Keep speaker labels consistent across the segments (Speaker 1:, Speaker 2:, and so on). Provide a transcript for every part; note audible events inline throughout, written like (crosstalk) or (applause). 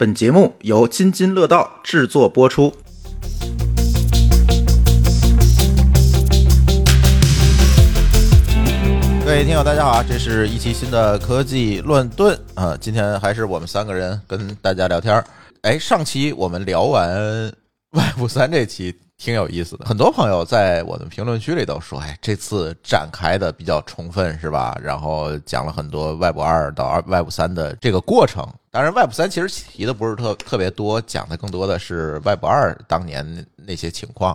Speaker 1: 本节目由津津乐道制作播出。各位听友，大家好啊！这是一期新的科技乱炖啊，今天还是我们三个人跟大家聊天儿。哎，上期我们聊完外部三这期挺有意思的，很多朋友在我的评论区里都说，哎，这次展开的比较充分，是吧？然后讲了很多 Web 二到二 Web 三的这个过程。当然，Web 三其实提的不是特特别多，讲的更多的是 Web 二当年那些情况。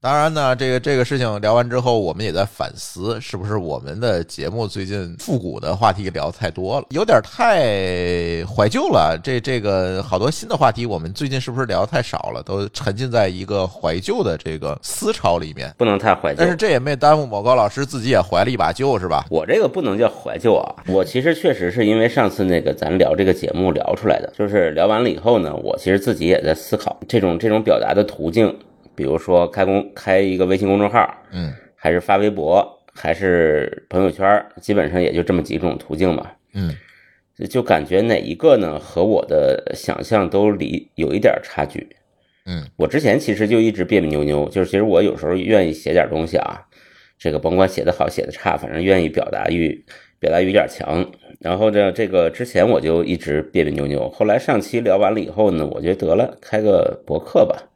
Speaker 1: 当然呢，这个这个事情聊完之后，我们也在反思，是不是我们的节目最近复古的话题聊太多了，有点太怀旧了。这这个好多新的话题，我们最近是不是聊太少了？都沉浸在一个怀旧的这个思潮里面，
Speaker 2: 不能太怀旧。
Speaker 1: 但是这也没耽误某高老师自己也怀了一把旧，是吧？
Speaker 2: 我这个不能叫怀旧啊，我其实确实是因为上次那个咱聊这个节目聊出来的，就是聊完了以后呢，我其实自己也在思考这种这种表达的途径。比如说开公开一个微信公众号，
Speaker 1: 嗯，
Speaker 2: 还是发微博，还是朋友圈，基本上也就这么几种途径吧，
Speaker 1: 嗯，
Speaker 2: 就感觉哪一个呢和我的想象都离有一点差距，
Speaker 1: 嗯，
Speaker 2: 我之前其实就一直别别扭扭，就是其实我有时候愿意写点东西啊，这个甭管写的好写的差，反正愿意表达欲表达欲有点强，然后呢，这个之前我就一直别别扭扭，后来上期聊完了以后呢，我觉得得了，开个博客吧。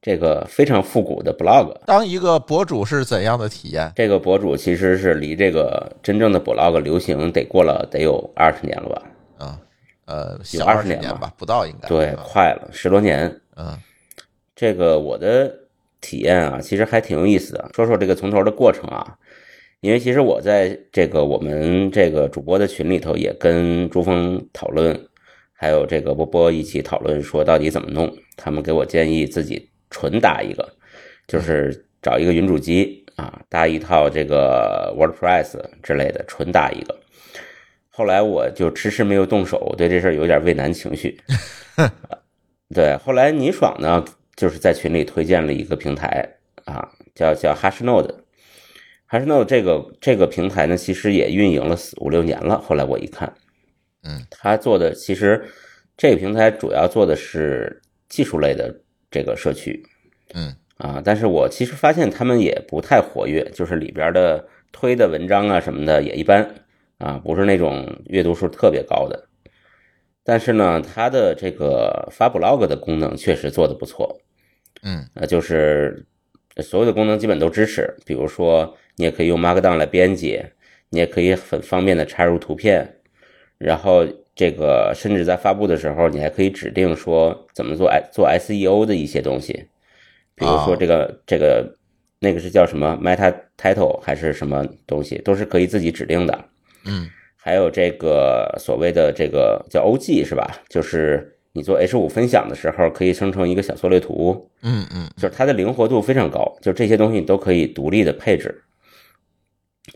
Speaker 2: 这个非常复古的 blog，
Speaker 1: 当一个博主是怎样的体验？
Speaker 2: 这个博主其实是离这个真正的 blog 流行得过了得有二十年了吧？
Speaker 1: 啊，呃，
Speaker 2: 有二十
Speaker 1: 年
Speaker 2: 吧，
Speaker 1: 不到应该。
Speaker 2: 对，快了十多年。
Speaker 1: 嗯，
Speaker 2: 这个我的体验啊，其实还挺有意思的。说说这个从头的过程啊，因为其实我在这个我们这个主播的群里头也跟朱峰讨论，还有这个波波一起讨论，说到底怎么弄。他们给我建议自己。纯搭一个，就是找一个云主机啊，搭一套这个 WordPress 之类的，纯搭一个。后来我就迟迟没有动手，对这事儿有点畏难情绪。(laughs) 对，后来倪爽呢，就是在群里推荐了一个平台啊，叫叫 HashNode。HashNode 这个这个平台呢，其实也运营了四五六年了。后来我一看，
Speaker 1: 嗯，
Speaker 2: 他做的其实这个平台主要做的是技术类的。这个社区，
Speaker 1: 嗯
Speaker 2: 啊，但是我其实发现他们也不太活跃，就是里边的推的文章啊什么的也一般啊，不是那种阅读数特别高的。但是呢，它的这个发 blog 的功能确实做的不错，
Speaker 1: 嗯，
Speaker 2: 呃，就是所有的功能基本都支持，比如说你也可以用 Markdown 来编辑，你也可以很方便的插入图片，然后。这个甚至在发布的时候，你还可以指定说怎么做 S 做 SEO 的一些东西，比如说这个这个那个是叫什么 Meta Title 还是什么东西，都是可以自己指定的。
Speaker 1: 嗯，
Speaker 2: 还有这个所谓的这个叫 OG 是吧？就是你做 H 五分享的时候，可以生成一个小缩略图。
Speaker 1: 嗯嗯，
Speaker 2: 就是它的灵活度非常高，就这些东西你都可以独立的配置，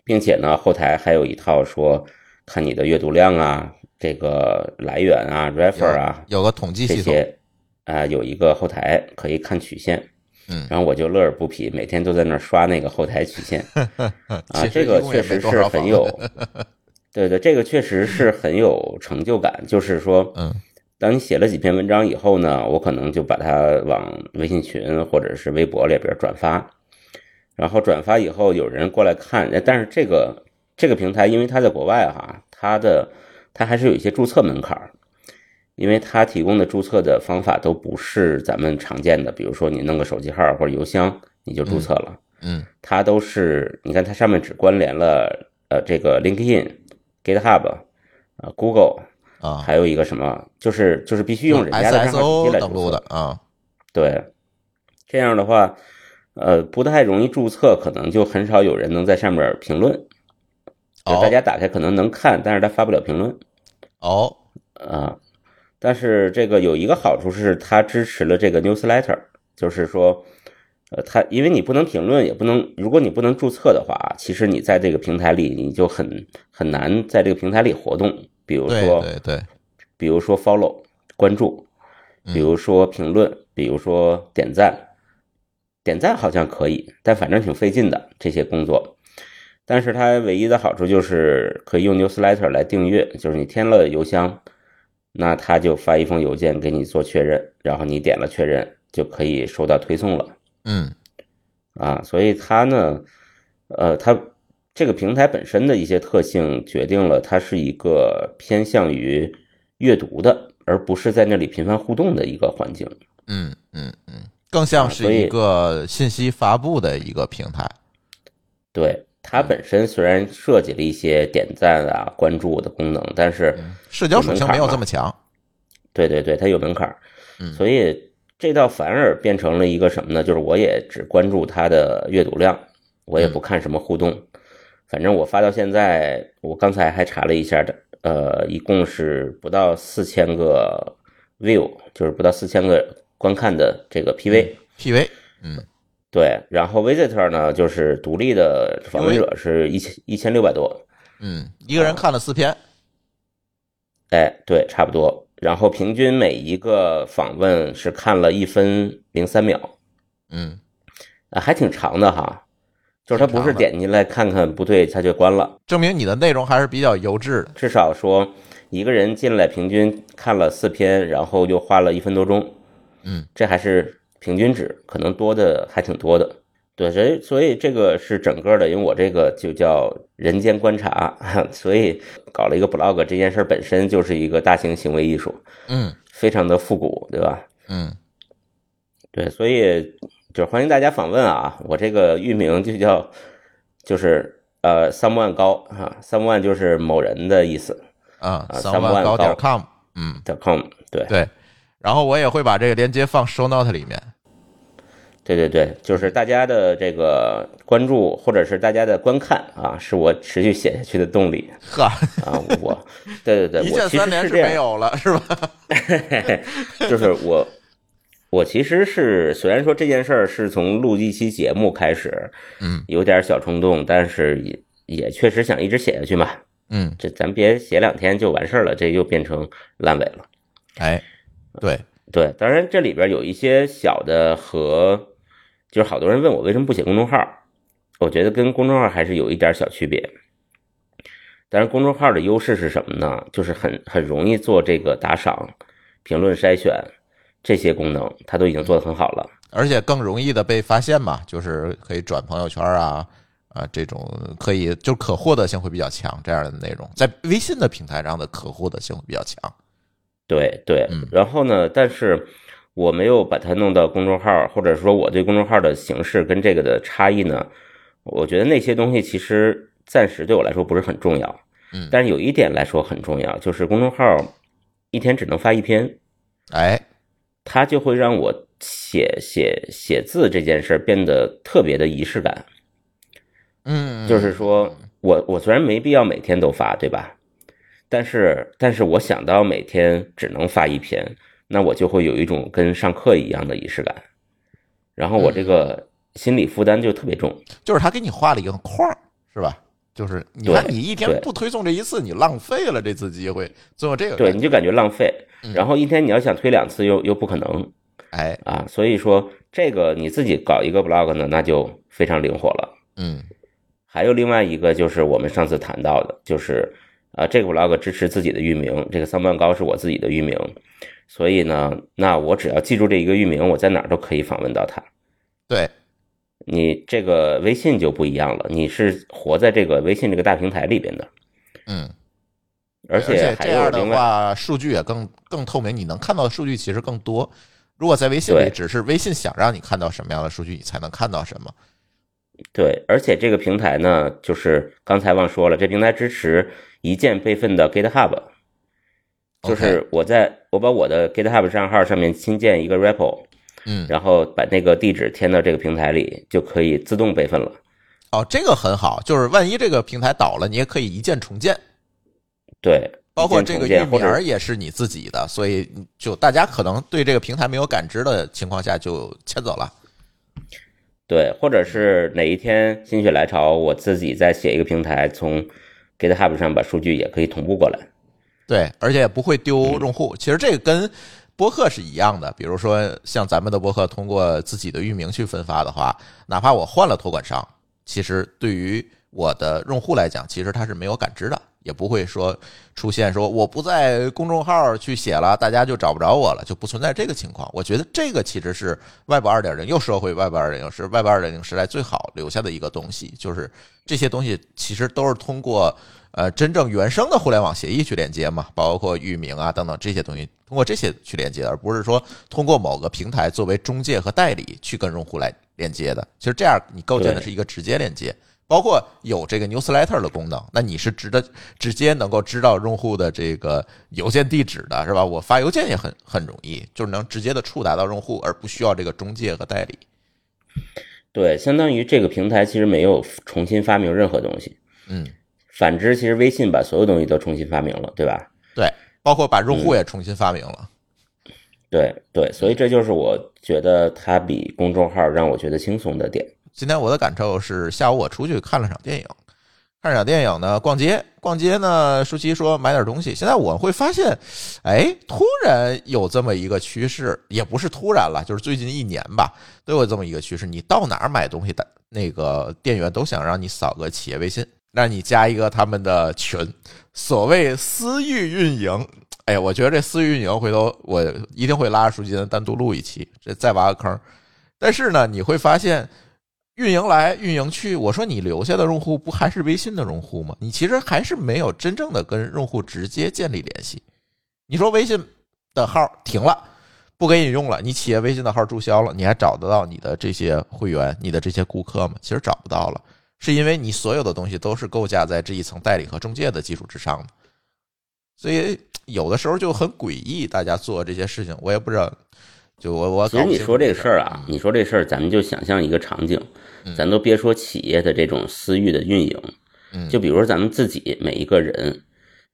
Speaker 2: 并且呢，后台还有一套说看你的阅读量啊。这个来源啊，refer 啊，
Speaker 1: 有个统计系
Speaker 2: 统，啊，有一个后台可以看曲线，
Speaker 1: 嗯，
Speaker 2: 然后我就乐而不疲，每天都在那刷那个后台曲线，(laughs) 啊，这个确实是很有，(laughs) 对对，这个确实是很有成就感。就是说，
Speaker 1: 嗯，
Speaker 2: 当你写了几篇文章以后呢，我可能就把它往微信群或者是微博里边转发，然后转发以后有人过来看，但是这个这个平台因为它在国外哈，它的。它还是有一些注册门槛儿，因为它提供的注册的方法都不是咱们常见的，比如说你弄个手机号或者邮箱你就注册了，
Speaker 1: 嗯，
Speaker 2: 它都是你看它上面只关联了呃这个 LinkedIn、GitHub 啊 Google
Speaker 1: 啊，
Speaker 2: 还有一个什么就是就是必须用人家的账号来
Speaker 1: 登录的啊，
Speaker 2: 对，这样的话呃不太容易注册，可能就很少有人能在上面评论。就大家打开可能能看，但是他发不了评论。
Speaker 1: 哦，
Speaker 2: 啊，但是这个有一个好处是，它支持了这个 newsletter，就是说，呃，它因为你不能评论，也不能，如果你不能注册的话，其实你在这个平台里你就很很难在这个平台里活动。比如说，
Speaker 1: 对对，
Speaker 2: 比如说 follow 关注，比如说评论，比如说点赞，点赞好像可以，但反正挺费劲的这些工作。但是它唯一的好处就是可以用 newsletter 来订阅，就是你添了邮箱，那他就发一封邮件给你做确认，然后你点了确认就可以收到推送了
Speaker 1: 嗯
Speaker 2: 啊。所以它呢，呃，它这个平台本身的一些特性决定了它是一个偏向于阅读的，而不是在那里频繁互动的一个环境。
Speaker 1: 嗯嗯嗯，更像是一个信息发布的一个平台。
Speaker 2: 对它本身虽然设计了一些点赞啊、关注的功能，但是
Speaker 1: 社交属性没有这么强。
Speaker 2: 对对对，它有门槛儿，
Speaker 1: 嗯
Speaker 2: 所以这倒反而变成了一个什么呢？就是我也只关注它的阅读量，我也不看什么互动，反正我发到现在，我刚才还查了一下的，呃，一共是不到四千个 view，就是不到四千个观看的这个 PV。
Speaker 1: PV，嗯
Speaker 2: 对，然后 visitor 呢，就是独立的访问者是一千一千六百多，
Speaker 1: 嗯，一个人看了四篇。
Speaker 2: 哎，对，差不多。然后平均每一个访问是看了一分零三秒，
Speaker 1: 嗯
Speaker 2: 啊，还挺长的哈。就是他不是点进来看看不对，他就关了。
Speaker 1: 证明你的内容还是比较优质的。
Speaker 2: 至少说一个人进来平均看了四篇，然后又花了一分多钟，
Speaker 1: 嗯，
Speaker 2: 这还是平均值，可能多的还挺多的。对，所以所以这个是整个的，因为我这个就叫人间观察，(laughs) 所以搞了一个 blog 这件事本身就是一个大型行为艺术，
Speaker 1: 嗯
Speaker 2: 非常的复古，对吧？
Speaker 1: 嗯
Speaker 2: 对，所以就是欢迎大家访问啊！我这个域名就叫就是呃 someone 高哈、someone 就是某人的意思
Speaker 1: 啊，
Speaker 2: 啊
Speaker 1: 三万高点 com，嗯，点
Speaker 2: .com 对
Speaker 1: 对。然后我也会把这个链接放 show note 里面。
Speaker 2: 对对对，就是大家的这个关注或者是大家的观看啊，是我持续写下去的动力
Speaker 1: 呵，
Speaker 2: 啊！我对对对，(laughs)
Speaker 1: 一
Speaker 2: 我其
Speaker 1: 键三连是没有了，是吧？(laughs)
Speaker 2: 就是我，我其实是虽然说这件事儿是从录一期节目开始，
Speaker 1: 嗯，
Speaker 2: 有点小冲动，但是也也确实想一直写下去嘛。
Speaker 1: 嗯，
Speaker 2: 这咱别写两天就完事儿了，这又变成烂尾了。
Speaker 1: 哎，对，
Speaker 2: 对，当然这里边有一些小的和，就是好多人问我为什么不写公众号，我觉得跟公众号还是有一点小区别。但是，公众号的优势是什么呢？就是很很容易做这个打赏、评论筛选这些功能，它都已经做得很好了。
Speaker 1: 而且更容易的被发现嘛，就是可以转朋友圈啊啊，这种可以就可获得性会比较强，这样的内容在微信的平台上的可获得性会比较强。
Speaker 2: 对对
Speaker 1: 嗯，
Speaker 2: 然后呢，但是我没有把它弄到公众号，或者说我对公众号的形式跟这个的差异呢，我觉得那些东西其实暂时对我来说不是很重要。
Speaker 1: 嗯
Speaker 2: 但是有一点来说很重要，就是公众号一天只能发一篇，
Speaker 1: 哎，
Speaker 2: 它就会让我写写写字这件事变得特别的仪式感。
Speaker 1: 嗯，
Speaker 2: 就是说我我虽然没必要每天都发，对吧？但是但是我想到每天只能发一篇，那我就会有一种跟上课一样的仪式感，然后我这个心理负担就特别重。
Speaker 1: 就是他给你画了一个框儿，是吧？就是你看你一天不推送这一次，你浪费了这次机会，最后这个
Speaker 2: 对，你就感觉浪费
Speaker 1: 嗯。
Speaker 2: 然后一天你要想推两次又又不可能
Speaker 1: 哎，
Speaker 2: 啊，所以说这个你自己搞一个 blog 呢，那就非常灵活了。
Speaker 1: 嗯
Speaker 2: 还有另外一个就是我们上次谈到的，就是啊，这个 blog 支持自己的域名，这个三万高是我自己的域名，所以呢，那我只要记住这一个域名，我在哪儿都可以访问到它。
Speaker 1: 对，
Speaker 2: 你这个微信就不一样了，你是活在这个微信这个大平台里边的，
Speaker 1: 嗯，
Speaker 2: 而
Speaker 1: 且
Speaker 2: 且
Speaker 1: 这样的话，数据也更更透明，你能看到的数据其实更多。如果在微信里，只是微信想让你看到什么样的数据，你才能看到什么。
Speaker 2: 对，而且这个平台呢，就是刚才忘说了，这平台支持一键备份的 GitHub，就是我在我把我的 GitHub 账号上面新建一个 repo，
Speaker 1: 嗯，
Speaker 2: 然后把那个地址填到这个平台里，就可以自动备份了。
Speaker 1: 哦，这个很好，就是万一这个平台倒了，你也可以一键重建，
Speaker 2: 对，
Speaker 1: 包括这个域名也是你自己的，所以就大家可能对这个平台没有感知的情况下就迁走了。
Speaker 2: 对，或者是哪一天心血来潮，我自己再写一个平台，从 GitHub 上把数据也可以同步过来。
Speaker 1: 对，而且也不会
Speaker 2: 嗯
Speaker 1: 丢用户。其实这个跟播客是一样的，比如说像咱们的播客通过自己的域名去分发的话，哪怕我换了托管商，其实对于我的用户来讲，其实他是没有感知的，也不会说出现说我不在公众号去写了，大家就找不着我了，就不存在这个情况。我觉得这个其实是 Web 二点零又说回 Web 二点零是 Web 二点零时代最好留下的一个东西，就是这些东西其实都是通过呃真正原生的互联网协议去连接嘛，包括域名啊等等这些东西，通过这些去连接，而不是说通过某个平台作为中介和代理去跟用户来连接的。其实这样你构建的是一个直接连接。包括有这个 newsletter 的功能，那你是直的直接能够知道用户的这个邮件地址的，是吧？我发邮件也很很容易，就是能直接的触达到用户，而不需要这个中介和代理。
Speaker 2: 对，相当于这个平台其实没有重新发明任何东西。
Speaker 1: 嗯，
Speaker 2: 反之，其实微信把所有东西都重新发明了，对吧？
Speaker 1: 对，包括把用户也重新发明了。
Speaker 2: 对对，所以这就是我觉得它比公众号让我觉得轻松的点。
Speaker 1: 今天我的感受是，下午我出去看了场电影，看了场电影呢，逛街，逛街呢，舒淇说买点东西。现在我会发现，哎，突然有这么一个趋势，也不是突然了，就是最近一年吧，都有这么一个趋势。你到哪儿买东西的，那个店员都想让你扫个企业微信，那你加一个他们的群，所谓私域运营。哎，我觉得这私域运营，回头我一定会拉着舒淇单独录一期，这再挖个坑。但是呢，你会发现。运营来运营去，我说你留下的用户不还是微信的用户吗？你其实还是没有真正的跟用户直接建立联系。你说微信的号停了，不给你用了，你企业微信的号注销了，你还找得到你的这些会员、你的这些顾客吗？其实找不到了，是因为你所有的东西都是构架在这一层代理和中介的基础之上的。所以有的时候就很诡异，大家做这些事情，我也不知道。就我我
Speaker 2: 其实你说这个事儿啊，你说这事儿，咱们就想象一个场景，咱都别说企业的这种私域的运营，就比如说咱们自己每一个人，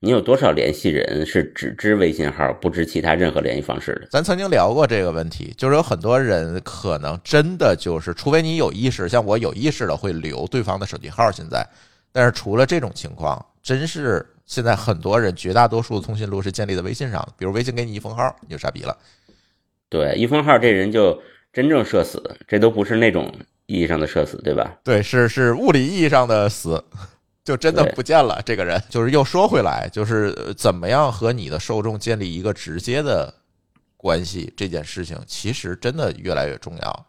Speaker 2: 你有多少联系人是只知微信号，不知其他任何联系方式的？
Speaker 1: 咱曾经聊过这个问题，就是有很多人可能真的就是，除非你有意识，像我有意识的会留对方的手机号，现在，但是除了这种情况，真是现在很多人绝大多数的通讯录是建立在微信上的，比如微信给你一封号，你就傻逼了。
Speaker 2: 对，一封号这人就真正社死，这都不是那种意义上的社死，对吧？
Speaker 1: 对，是是物理意义上的死，就真的不见了。这个人就是又说回来，就是怎么样和你的受众建立一个直接的关系，这件事情其实真的越来越重要。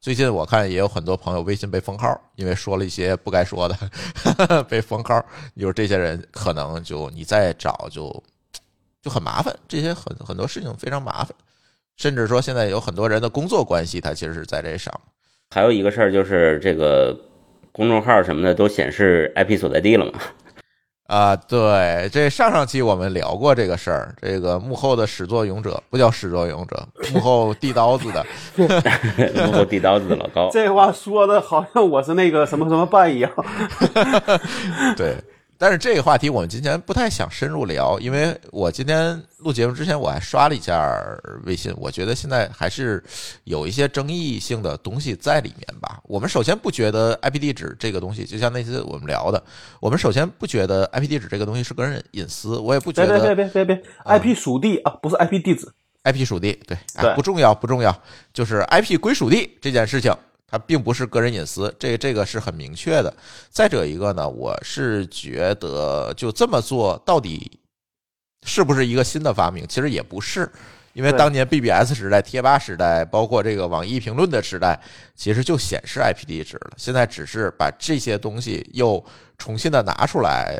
Speaker 1: 最近我看也有很多朋友微信被封号，因为说了一些不该说的，(laughs) 被封号。就是这些人可能就你再找就就很麻烦，这些很很多事情非常麻烦。甚至说，现在有很多人的工作关系，他其实是在这上。
Speaker 2: 还有一个事儿就是，这个公众号什么的都显示 IP 所在地了嘛？
Speaker 1: 啊，对，这上上期我们聊过这个事儿。这个幕后的始作俑者不叫始作俑者，幕后递刀子的 (laughs) (laughs)
Speaker 2: 幕后递刀子的老高。
Speaker 3: 这话说的好像我是那个什么什么办一样。(laughs)
Speaker 1: 对。但是这个话题我们今天不太想深入聊，因为我今天录节目之前我还刷了一下微信，我觉得现在还是有一些争议性的东西在里面吧。我们首先不觉得 IP 地址这个东西，就像那次我们聊的，我们首先不觉得 IP 地址这个东西是个人隐私，我也不觉得。
Speaker 3: 别别别别别，IP 属地啊，不是 IP 地址
Speaker 1: ，IP 属地，对，不重要不重要，就是 IP 归属地这件事情。它并不是个人隐私，这这个是很明确的。再者一个呢，我是觉得就这么做到底是不是一个新的发明？其实也不是，因为当年 BBS 时代、贴吧时代，包括这个网易评论的时代，其实就显示 IP 地址了。现在只是把这些东西又重新的拿出来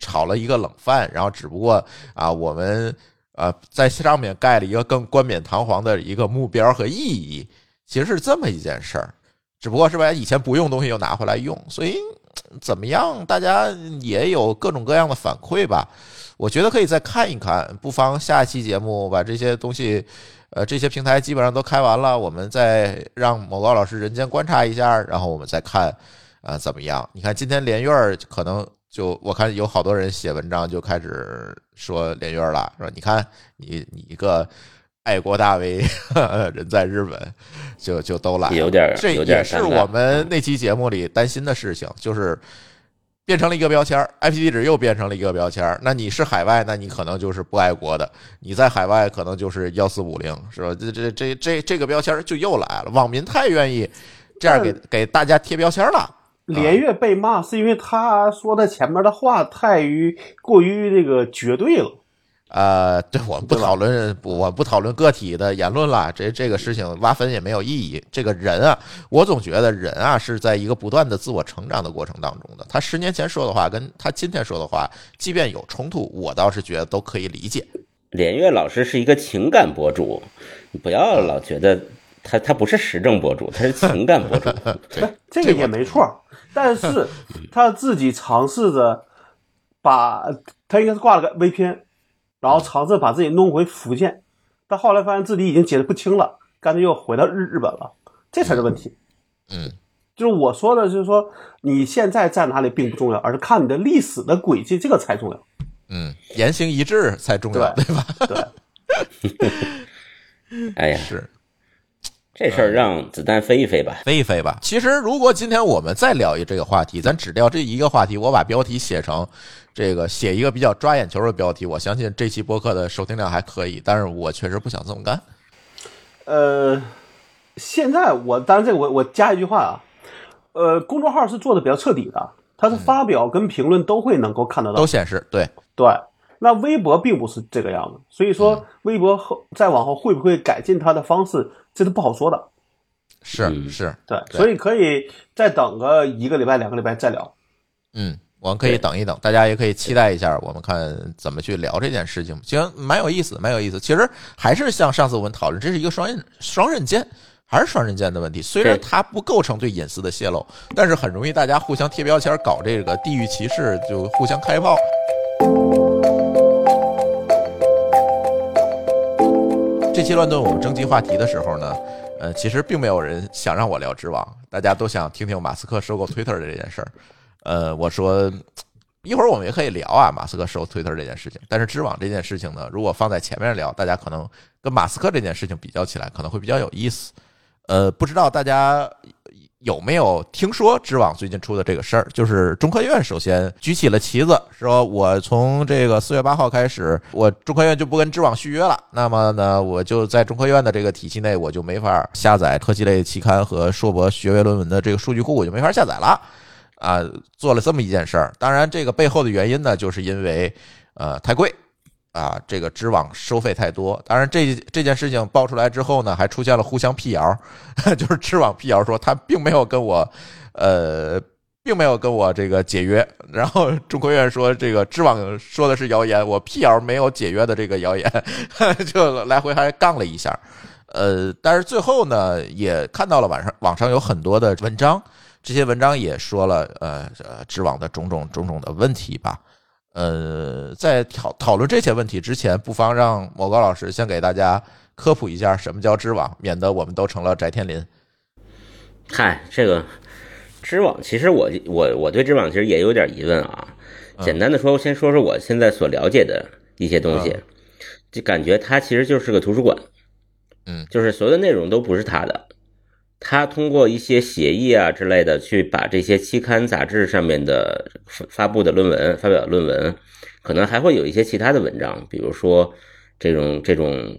Speaker 1: 炒了一个冷饭，然后只不过啊，我们呃在上面盖了一个更冠冕堂皇的一个目标和意义，其实是这么一件事儿。只不过是把以前不用东西又拿回来用，所以怎么样？大家也有各种各样的反馈吧。我觉得可以再看一看，不妨下一期节目把这些东西，呃，这些平台基本上都开完了，我们再让某高老师人间观察一下，然后我们再看，呃，怎么样？你看今天连月可能就我看有好多人写文章就开始说连月了，说你看你你一个。爱国大 V (laughs) 人在日本，就就都来，
Speaker 2: 有点，
Speaker 1: 这也是我们那期节目里担心的事情，就是变成了一个标签，IP 地址又变成了一个标签。那你是海外，那你可能就是不爱国的；你在海外，可能就是幺四五零，是吧？这这这这这个标签就又来了。网民太愿意这样给给大家贴标签了。
Speaker 3: 连月被骂是因为他说的前面的话太于过于这个绝对了。
Speaker 1: 呃，对，我不讨论，我不讨论个体的言论了，这这个事情挖坟也没有意义。这个人啊，我总觉得人啊是在一个不断的自我成长的过程当中的。他十年前说的话跟他今天说的话，即便有冲突，我倒是觉得都可以理解。
Speaker 2: 连岳老师是一个情感博主，你不要老觉得他他不是时政博主，他是情感博主。(laughs) (laughs)
Speaker 3: 这个也没错，但是 (laughs) 他自己尝试着把他应该是挂了个 VPN，然后尝试把自己弄回福建，但后来发现自己已经解释不清了，干脆又回到日日本了，这才是问题。
Speaker 1: 嗯，
Speaker 3: 就是我说的，就是说你现在在哪里并不重要，而是看你的历史的轨迹，这个才重要。
Speaker 1: 嗯，言行一致才重要，
Speaker 3: 对
Speaker 1: 对吧？
Speaker 3: 对，(laughs)
Speaker 2: 哎呀，
Speaker 1: 是。
Speaker 2: 这事儿让子弹飞一飞吧。
Speaker 1: 飞一飞吧。其实，如果今天我们再聊一这个话题，咱只聊这一个话题，我把标题写成这个，写一个比较抓眼球的标题，我相信这期播客的收听量还可以。但是我确实不想这么干。
Speaker 3: 呃，现在我当然这个我我加一句话啊，呃，公众号是做的比较彻底的，它是发表跟评论都会能够看得到
Speaker 1: 都。显示对，
Speaker 3: 对，那微博并不是这个样子，所以说微博后再往后会不会改进它的方式，这是不好说的。
Speaker 1: 是
Speaker 2: 嗯
Speaker 1: 是，
Speaker 3: 对，所以可以再等个一个礼拜、两个礼拜再聊。
Speaker 1: 嗯，我们可以等一等，大家也可以期待一下，我们看怎么去聊这件事情。行，蛮有意思，蛮有意思。其实还是像上次我们讨论，这是一个双刃双刃剑，还是双刃剑的问题。虽然它不构成对隐私的泄露，但是很容易大家互相贴标签，搞这个地域歧视，就互相开炮。这期乱炖我们征集话题的时候呢，呃，其实并没有人想让我聊知网，大家都想听听马斯克收购 Twitter 的这件事儿。呃，我说一会儿我们也可以聊啊，马斯克收 Twitter 这件事情。但是知网这件事情呢，如果放在前面聊，大家可能跟马斯克这件事情比较起来，可能会比较有意思。呃，不知道大家有没有听说知网最近出的这个事儿？就是中科院首先举起了旗子，说我从这个四月八号开始，我中科院就不跟知网续约了。那么呢，我就在中科院的这个体系内，我就没法下载科技类期刊和硕博学位论文的这个数据库，我就没法下载了。啊，做了。这么一件事儿。当然，这个背后的原因呢，就是因为呃太贵啊，这个知网收费太多。当然，这这件事情爆出来之后呢，还出现了互相辟谣，(laughs) 就是知网辟谣说他并没有跟我呃。并没有跟我这个解约，然后中科院说这个知网说的是谣言，我辟谣没有解约的这个谣言，(laughs) 就来回还杠了一下。呃，但是最后呢，也看到了网上网上有很多的文章，这些文章也说了，呃呃，知网的种种种种的问题吧。呃，在讨讨论这些问题之前，不妨让某高老师先给大家科普一下什么叫知网，免得我们都成了翟天临。
Speaker 2: 嗨，这个知网，其实我我我对知网其实也有点疑问啊。简单的说，先说说我现在所了解的一些东西，就感觉它其实就是个图书馆，
Speaker 1: 嗯，
Speaker 2: 就是所有的内容都不是他的，他通过一些协议啊之类的，去把这些期刊杂志上面的发布的论文、发表的论文，可能还会有一些其他的文章，比如说这种这种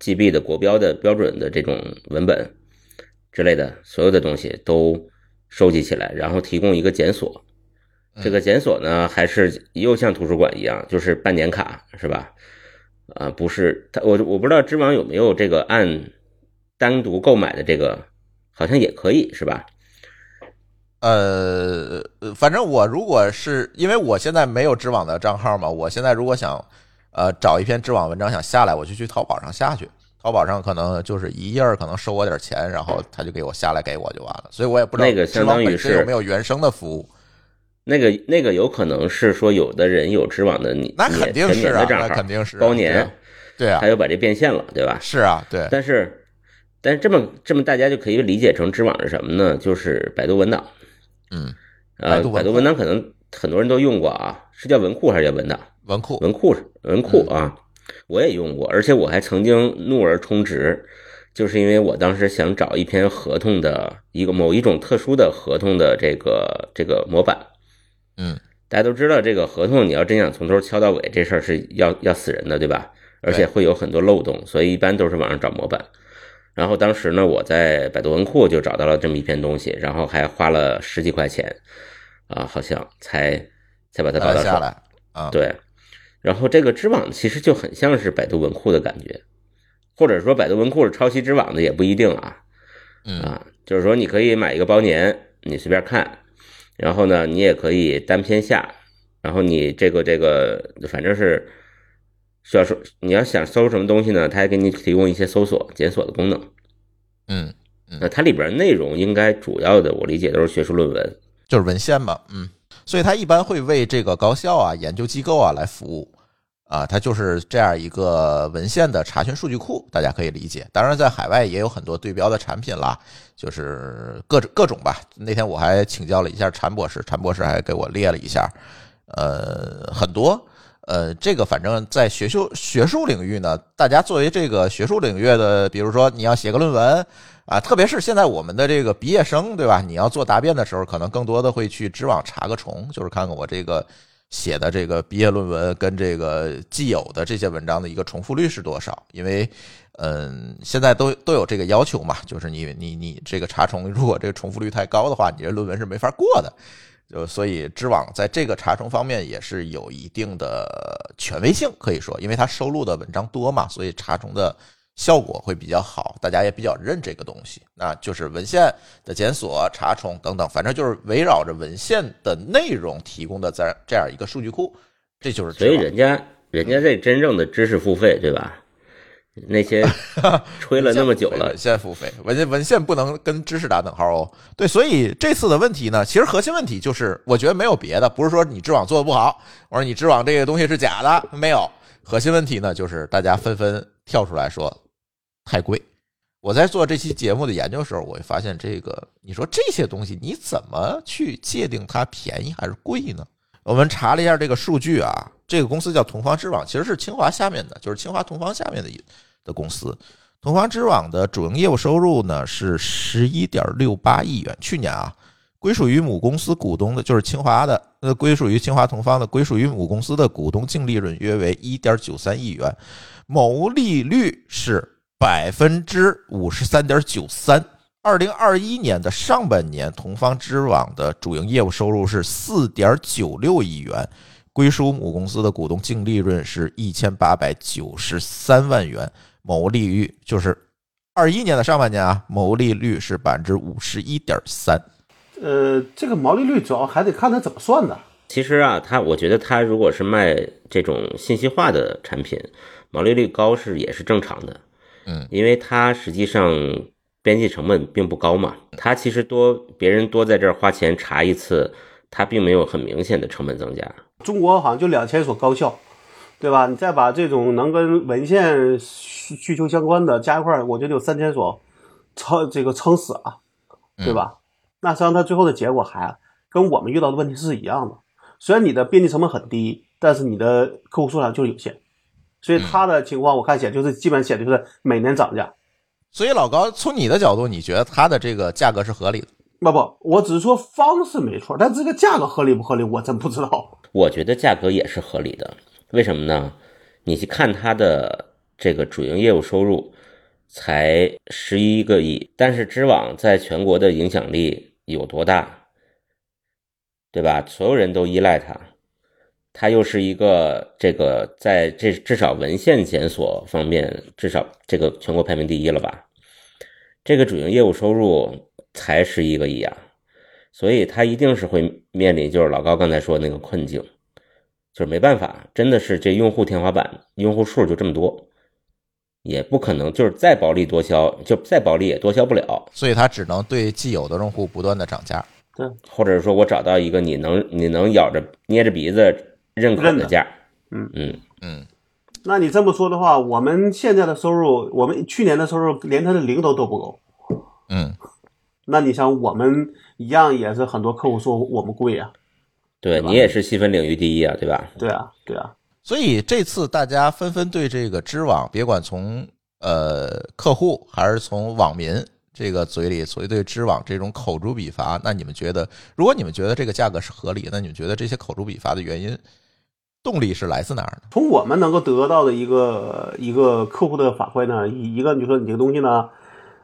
Speaker 2: GB 的国标的标准的这种文本之类的，所有的东西都收集起来，然后提供一个检索。这个检索呢，还是又像图书馆一样，就是办年卡，是吧？啊，不是，他我我不知道知网有没有这个按单独购买的这个，好像也可以，是吧？
Speaker 1: 呃，呃反正我如果是因为我现在没有知网的账号嘛，我现在如果想呃找一篇知网文章想下来，我就去淘宝上下去。淘宝上可能就是一页儿可能收我点钱，然后他就给我下来给我就完了。所以我也不知道
Speaker 2: 那个相当于是
Speaker 1: 有没有原生的服务。
Speaker 2: 那个那个有可能是说，有的人有知网的你
Speaker 1: 那肯定是啊，那肯定是啊
Speaker 2: 包年，
Speaker 1: 对啊
Speaker 2: 他，又把这变现了，对吧？
Speaker 1: 是啊，对，
Speaker 2: 但是，但是这么这么大家就可以理解成知网是什么呢？就是百度文档。
Speaker 1: 嗯，
Speaker 2: 呃，
Speaker 1: 百度文
Speaker 2: 档可能很多人都用过啊，是叫文库还是叫文档？
Speaker 1: 文库，
Speaker 2: 文库文库
Speaker 1: 嗯
Speaker 2: 啊，我也用过，而且我还曾经怒而充值，就是因为我当时想找一篇合同的一个某一种特殊的合同的这个这个模板。
Speaker 1: 嗯，
Speaker 2: 大家都知道，这个合同你要真想从头敲到尾，这事儿是要要死人的，对吧？而且会有很多漏洞，所以一般都是网上找模板。然后当时呢，我在百度文库就找到了这么一篇东西，然后还花了十几块钱，啊，好像才才把它搞到
Speaker 1: 来。啊，
Speaker 2: 对，然后这个知网其实就很像是百度文库的感觉，或者说百度文库是抄袭知网的也不一定啊。
Speaker 1: 嗯。
Speaker 2: 啊，就是说你可以买一个包年，你随便看，然后呢，你也可以单篇下，然后你这个这个反正是需要搜，你要想搜什么东西呢，它还给你提供一些搜索、检索的功能。
Speaker 1: 嗯，
Speaker 2: 那它里边内容应该主要的，我理解都是学术论文。
Speaker 1: 就是文献嘛，嗯，所以它一般会为这个高校啊、研究机构啊来服务。啊，它就是这样一个文献的查询数据库，大家可以理解。当然，在海外也有很多对标的产品啦，就是各种各种吧。那天我还请教了一下陈博士，陈博士还给我列了一下，呃，很多。呃，这个反正在学术学术领域呢，大家作为这个学术领域的，比如说你要写个论文啊，特别是现在我们的这个毕业生，对吧？你要做答辩的时候，可能更多的会去知网查个重，就是看看我这个写的这个毕业论文跟这个既有的这些文章的一个重复率是多少？因为，嗯，现在都都有这个要求嘛，就是你你你这个查重，如果这个重复率太高的话，你这论文是没法过的。就所以知网在这个查重方面也是有一定的权威性，可以说，因为它收录的文章多嘛，所以查重的效果会比较好，大家也比较认这个东西。那就是文献的检索、查重等等，反正就是围绕着文献的内容提供的在这样一个数据库，这就是知
Speaker 2: 所以人家人家这真正的知识付费，对吧？那些 (laughs) 吹了那么久了
Speaker 1: 文，献付费，文献文献不能跟知识打等号哦。对，所以这次的问题呢，其实核心问题就是，我觉得没有别的，不是说你知网做的不好，我说你知网这个东西是假的，没有。核心问题呢，就是大家纷纷跳出来说太贵。我在做这期节目的研究的时候，我会发现这个，你说这些东西你怎么去界定它便宜还是贵呢？我们查了一下这个数据啊，这个公司叫同方知网，其实是清华下面的，就是清华同方下面的一的公司。同方知网的主营业务收入呢是十一点六八亿元，去年啊，归属于母公司股东的，就是清华的，呃，归属于清华同方的，归属于母公司的股东净利润约为一点九三亿元，毛利率是百分之五十三点九三。二零二一年的上半年，同方知网的主营业务收入是四点九六亿元，归属母公司的股东净利润是一千八百九十三万元，毛利率就是二一年的上半年啊，毛利率是百分之五十一点三。
Speaker 3: 呃，这个毛利率主要还得看它怎么算的。
Speaker 2: 其实啊，他我觉得他如果是卖这种信息化的产品，毛利率高是也是正常的。
Speaker 1: 嗯，
Speaker 2: 因为它实际上边际成本并不高嘛，它其实多别人多在这儿花钱查一次，它并没有很明显的成本增加。
Speaker 3: 中国好像就两千所高校，对吧？你再把这种能跟文献需需求相关的加一块儿，我觉得有三千所，撑这个撑死了，对吧？那实际上它最后的结果还跟我们遇到的问题是一样的。虽然你的边际成本很低，但是你的客户数量就是有限，所以他的情况我看写就是基本写的就是每年涨价。
Speaker 1: 所以老高，从你的角度，你觉得它的这个价格是合理的？
Speaker 3: 不不，我只是说方式没错，但这个价格合理不合理，我真不知道。
Speaker 2: 我觉得价格也是合理的，为什么呢？你去看它的这个主营业务收入才十一个亿，但是知网在全国的影响力有多大？对吧？所有人都依赖它，它又是一个这个在这至少文献检索方面，至少这个全国排名第一了吧？这个主营业务收入才十一个亿啊，所以它一定是会面临就是老高刚才说的那个困境，就是没办法，真的是这用户天花板，用户数就这么多，也不可能就是再薄利多销，就再薄利也多销不了。
Speaker 1: 所以它只能对既有的用户不断的涨价。
Speaker 2: 对或者说我找到一个你能你能咬着捏着鼻子认可的价，
Speaker 3: 嗯
Speaker 2: 嗯
Speaker 1: 嗯，
Speaker 3: 那你这么说的话，我们现在的收入，我们去年的收入连它的零头都不够。
Speaker 1: 嗯，
Speaker 3: 那你想，我们一样也是很多客户说我们贵啊，
Speaker 2: 对你也是细分领域第一啊，对吧？
Speaker 3: 对啊，对啊，
Speaker 1: 所以这次大家纷纷对这个知网，别管从呃客户还是从网民这个嘴里，所谓对知网这种口诛笔伐，那你们觉得，如果你们觉得这个价格是合理，那你们觉得这些口诛笔伐的原因、动力是来自哪儿呢？
Speaker 3: 从我们能够得到的一个一个客户的反馈呢，一一个你说你这个东西呢，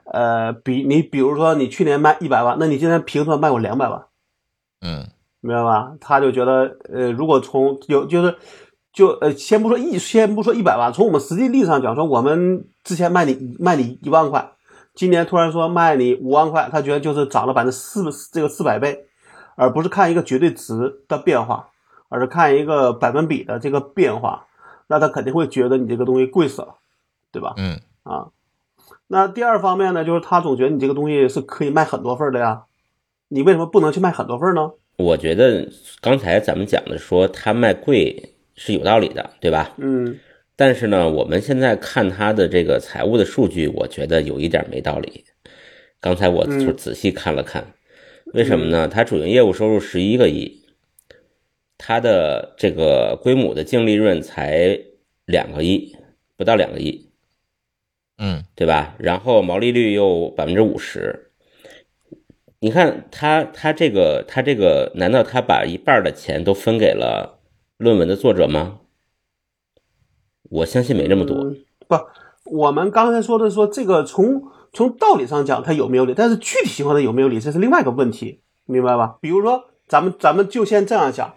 Speaker 3: 呃，比你比如说你去年卖一百万，那你今年凭什么卖我两百万？
Speaker 1: 嗯
Speaker 3: 明白吧？他就觉得，呃，如果从有就是就呃，先不说一，先不说一百万，从我们实际利益上讲，说我们之前卖你卖你一万块，今年突然说卖你五万块，他觉得就是涨了百分之四这个四百倍，而不是看一个绝对值的变化，而是看一个百分比的这个变化，那他肯定会觉得你这个东西贵死了，对吧？
Speaker 1: 嗯
Speaker 3: 啊，那第二方面呢，就是他总觉得你这个东西是可以卖很多份的呀，你为什么不能去卖很多份呢？
Speaker 2: 我觉得刚才咱们讲的说它卖贵是有道理的，对吧？
Speaker 3: 嗯
Speaker 2: 但是呢，我们现在看它的这个财务的数据，我觉得有一点没道理。刚才我就
Speaker 3: 嗯
Speaker 2: 仔细看了看，为什么呢？它主营业务收入十一个亿，它的这个归母的净利润才两个亿，不到两个亿，
Speaker 1: 嗯
Speaker 2: 对吧？然后毛利率又百分之五十，你看他他这个他这个，难道他把一半的钱都分给了论文的作者吗？我相信没这么多。
Speaker 3: 嗯不，我们刚才说的说这个从从道理上讲他有没有理，但是具体情况它有没有理，这是另外一个问题，明白吧？比如说，咱们咱们就先这样想，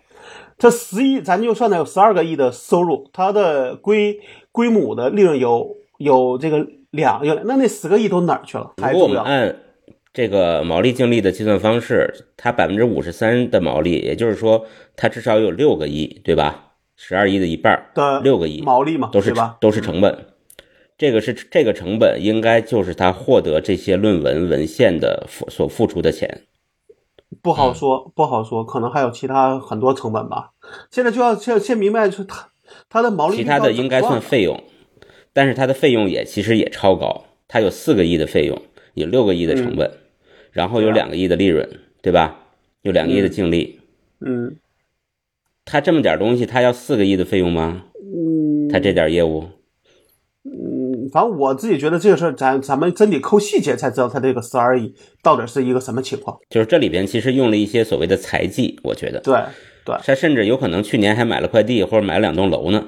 Speaker 3: 这十亿，咱就算它有十二个亿的收入，它的归归母的利润有有这个两有，那那十个亿都哪儿去了？还重要？
Speaker 2: 们按这个毛利净利的计算方式，它百分之五十三的毛利，也就是说，它至少有六个亿，对吧？十二亿的一半六个亿
Speaker 3: 毛利嘛，
Speaker 2: 都是
Speaker 3: 吧？
Speaker 2: 都是成本。这个是这个成本，应该就是他获得这些论文文献的付所付出的钱。
Speaker 3: 不好说，不好说，可能还有其他很多成本吧。现在就要先先明白，是它它的毛利
Speaker 2: 其他的应该算费用，但是它的费用也其实也超高，它有四个亿的费用，有六个亿的成本，然后有两个亿的利润，对吧？有两个亿的净利，
Speaker 3: 嗯。
Speaker 2: 他这么点东西，他要四个亿的费用吗？
Speaker 3: 嗯，
Speaker 2: 他这点业务，
Speaker 3: 嗯，反正我自己觉得这个事儿，咱咱们真得抠细节才知道他这个十二亿到底是一个什么情况。
Speaker 2: 就是这里边其实用了一些所谓的财技，我觉得，
Speaker 3: 对对。
Speaker 2: 他甚至有可能去年还买了块地或者买了两栋楼呢，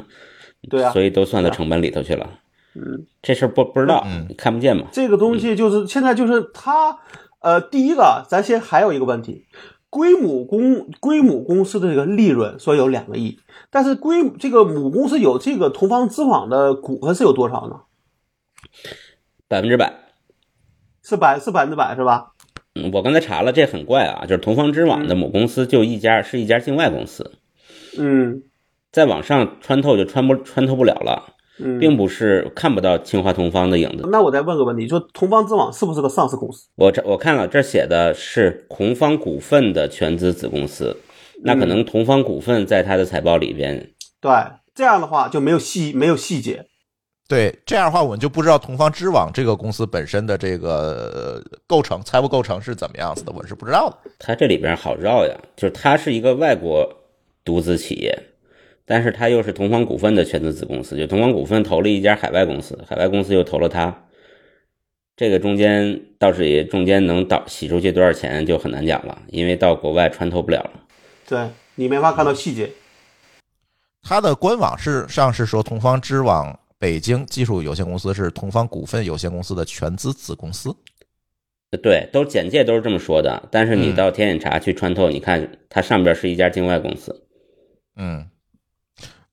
Speaker 3: 对啊。
Speaker 2: 所，以都算到成本里头去了。
Speaker 3: 嗯，
Speaker 2: 这事儿不不知道
Speaker 1: 嗯，
Speaker 2: 看不见嘛。
Speaker 3: 这个东西就是现在就是它，呃，第一个，咱先还有一个问题，归母公归母公司的这个利润说有两个亿，但是归这个母公司有这个同方知网的股份是有多少呢？
Speaker 2: 百分之百。
Speaker 3: 是百是百分之百是吧？
Speaker 2: 嗯，我刚才查了，这很怪啊，就是同方知网的母公司就一家，是一家境外公司，
Speaker 3: 嗯
Speaker 2: 再往上穿透就穿不穿透不了了，
Speaker 3: 嗯，
Speaker 2: 并不是看不到清华同方的影子。
Speaker 3: 那我再问个问题，就同方知网是不是个上市公司？
Speaker 2: 我这我看了，这写的是同方股份的全资子公司，那可能同方股份在它的财报里边，
Speaker 3: 对，这样的话就没有细没有细节。
Speaker 1: 对，这样的话我们就不知道同方知网这个公司本身的这个呃构成财务构成是怎么样子的，我是不知道的。
Speaker 2: 它这里边好绕呀，就是它是一个外国独资企业，但是它又是同方股份的全资子公司，就同方股份投了一家海外公司，海外公司又投了它，这个中间倒是也中间能倒洗出去多少钱就很难讲了，因为到国外穿透不了了。
Speaker 3: 对你没法看到细节。
Speaker 1: 它的官网是上是说同方知网北京技术有限公司是同方股份有限公司的全资子公司。
Speaker 2: 对，都简介都是这么说的，但是你
Speaker 1: 嗯
Speaker 2: 到天眼查去穿透，你看它上边是一家境外公司，
Speaker 1: 嗯，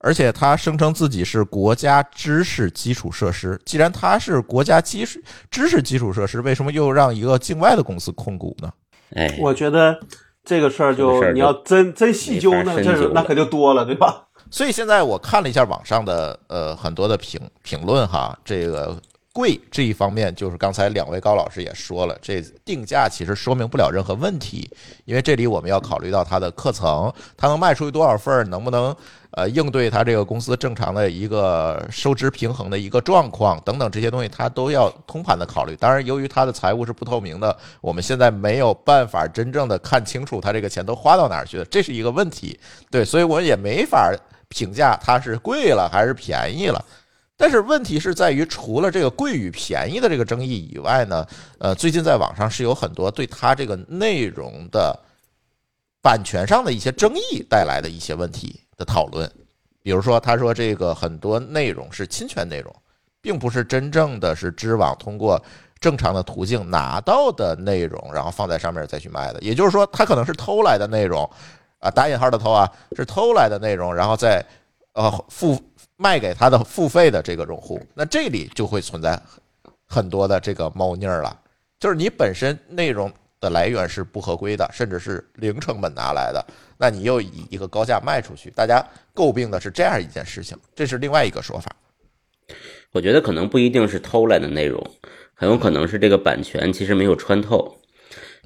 Speaker 1: 而且他声称自己是国家知识基础设施。既然他是国家基础知识基础设施，为什么又让一个境外的公司控股呢？
Speaker 2: 哎，
Speaker 3: 我觉得这个事儿
Speaker 2: 这个事就
Speaker 3: 就你要真真细究
Speaker 2: 没法
Speaker 3: 那
Speaker 2: 深究了
Speaker 3: 这是那可就多了，对吧？
Speaker 1: 所以现在我看了一下网上的呃很多的评评论哈，这个贵这一方面，就是刚才两位高老师也说了，这定价其实说明不了任何问题，因为这里我们要考虑到它的课程，它能卖出去多少份儿，能不能呃应对它这个公司正常的一个收支平衡的一个状况等等这些东西，它都要通盘的考虑。当然，由于它的财务是不透明的，我们现在没有办法真正的看清楚它这个钱都花到哪儿去了，这是一个问题。对，所以我也没法评价它是贵了还是便宜了。但是问题是在于，除了这个贵与便宜的这个争议以外呢，呃，最近在网上是有很多对它这个内容的版权上的一些争议带来的一些问题的讨论。比如说，他说这个很多内容是侵权内容，并不是真正的是知网通过正常的途径拿到的内容，然后放在上面再去卖的。也就是说，他可能是偷来的内容，啊，打引号的偷啊，是偷来的内容，然后再呃付卖给他的付费的这个用户。那这里就会存在很多的这个猫腻儿了，就是你本身内容的来源是不合规的，甚至是零成本拿来的，那你又以一个高价卖出去，大家诟病的是这样一件事情，这是另外一个说法。
Speaker 2: 我觉得可能不一定是偷来的内容，很有可能是这个版权其实没有穿透。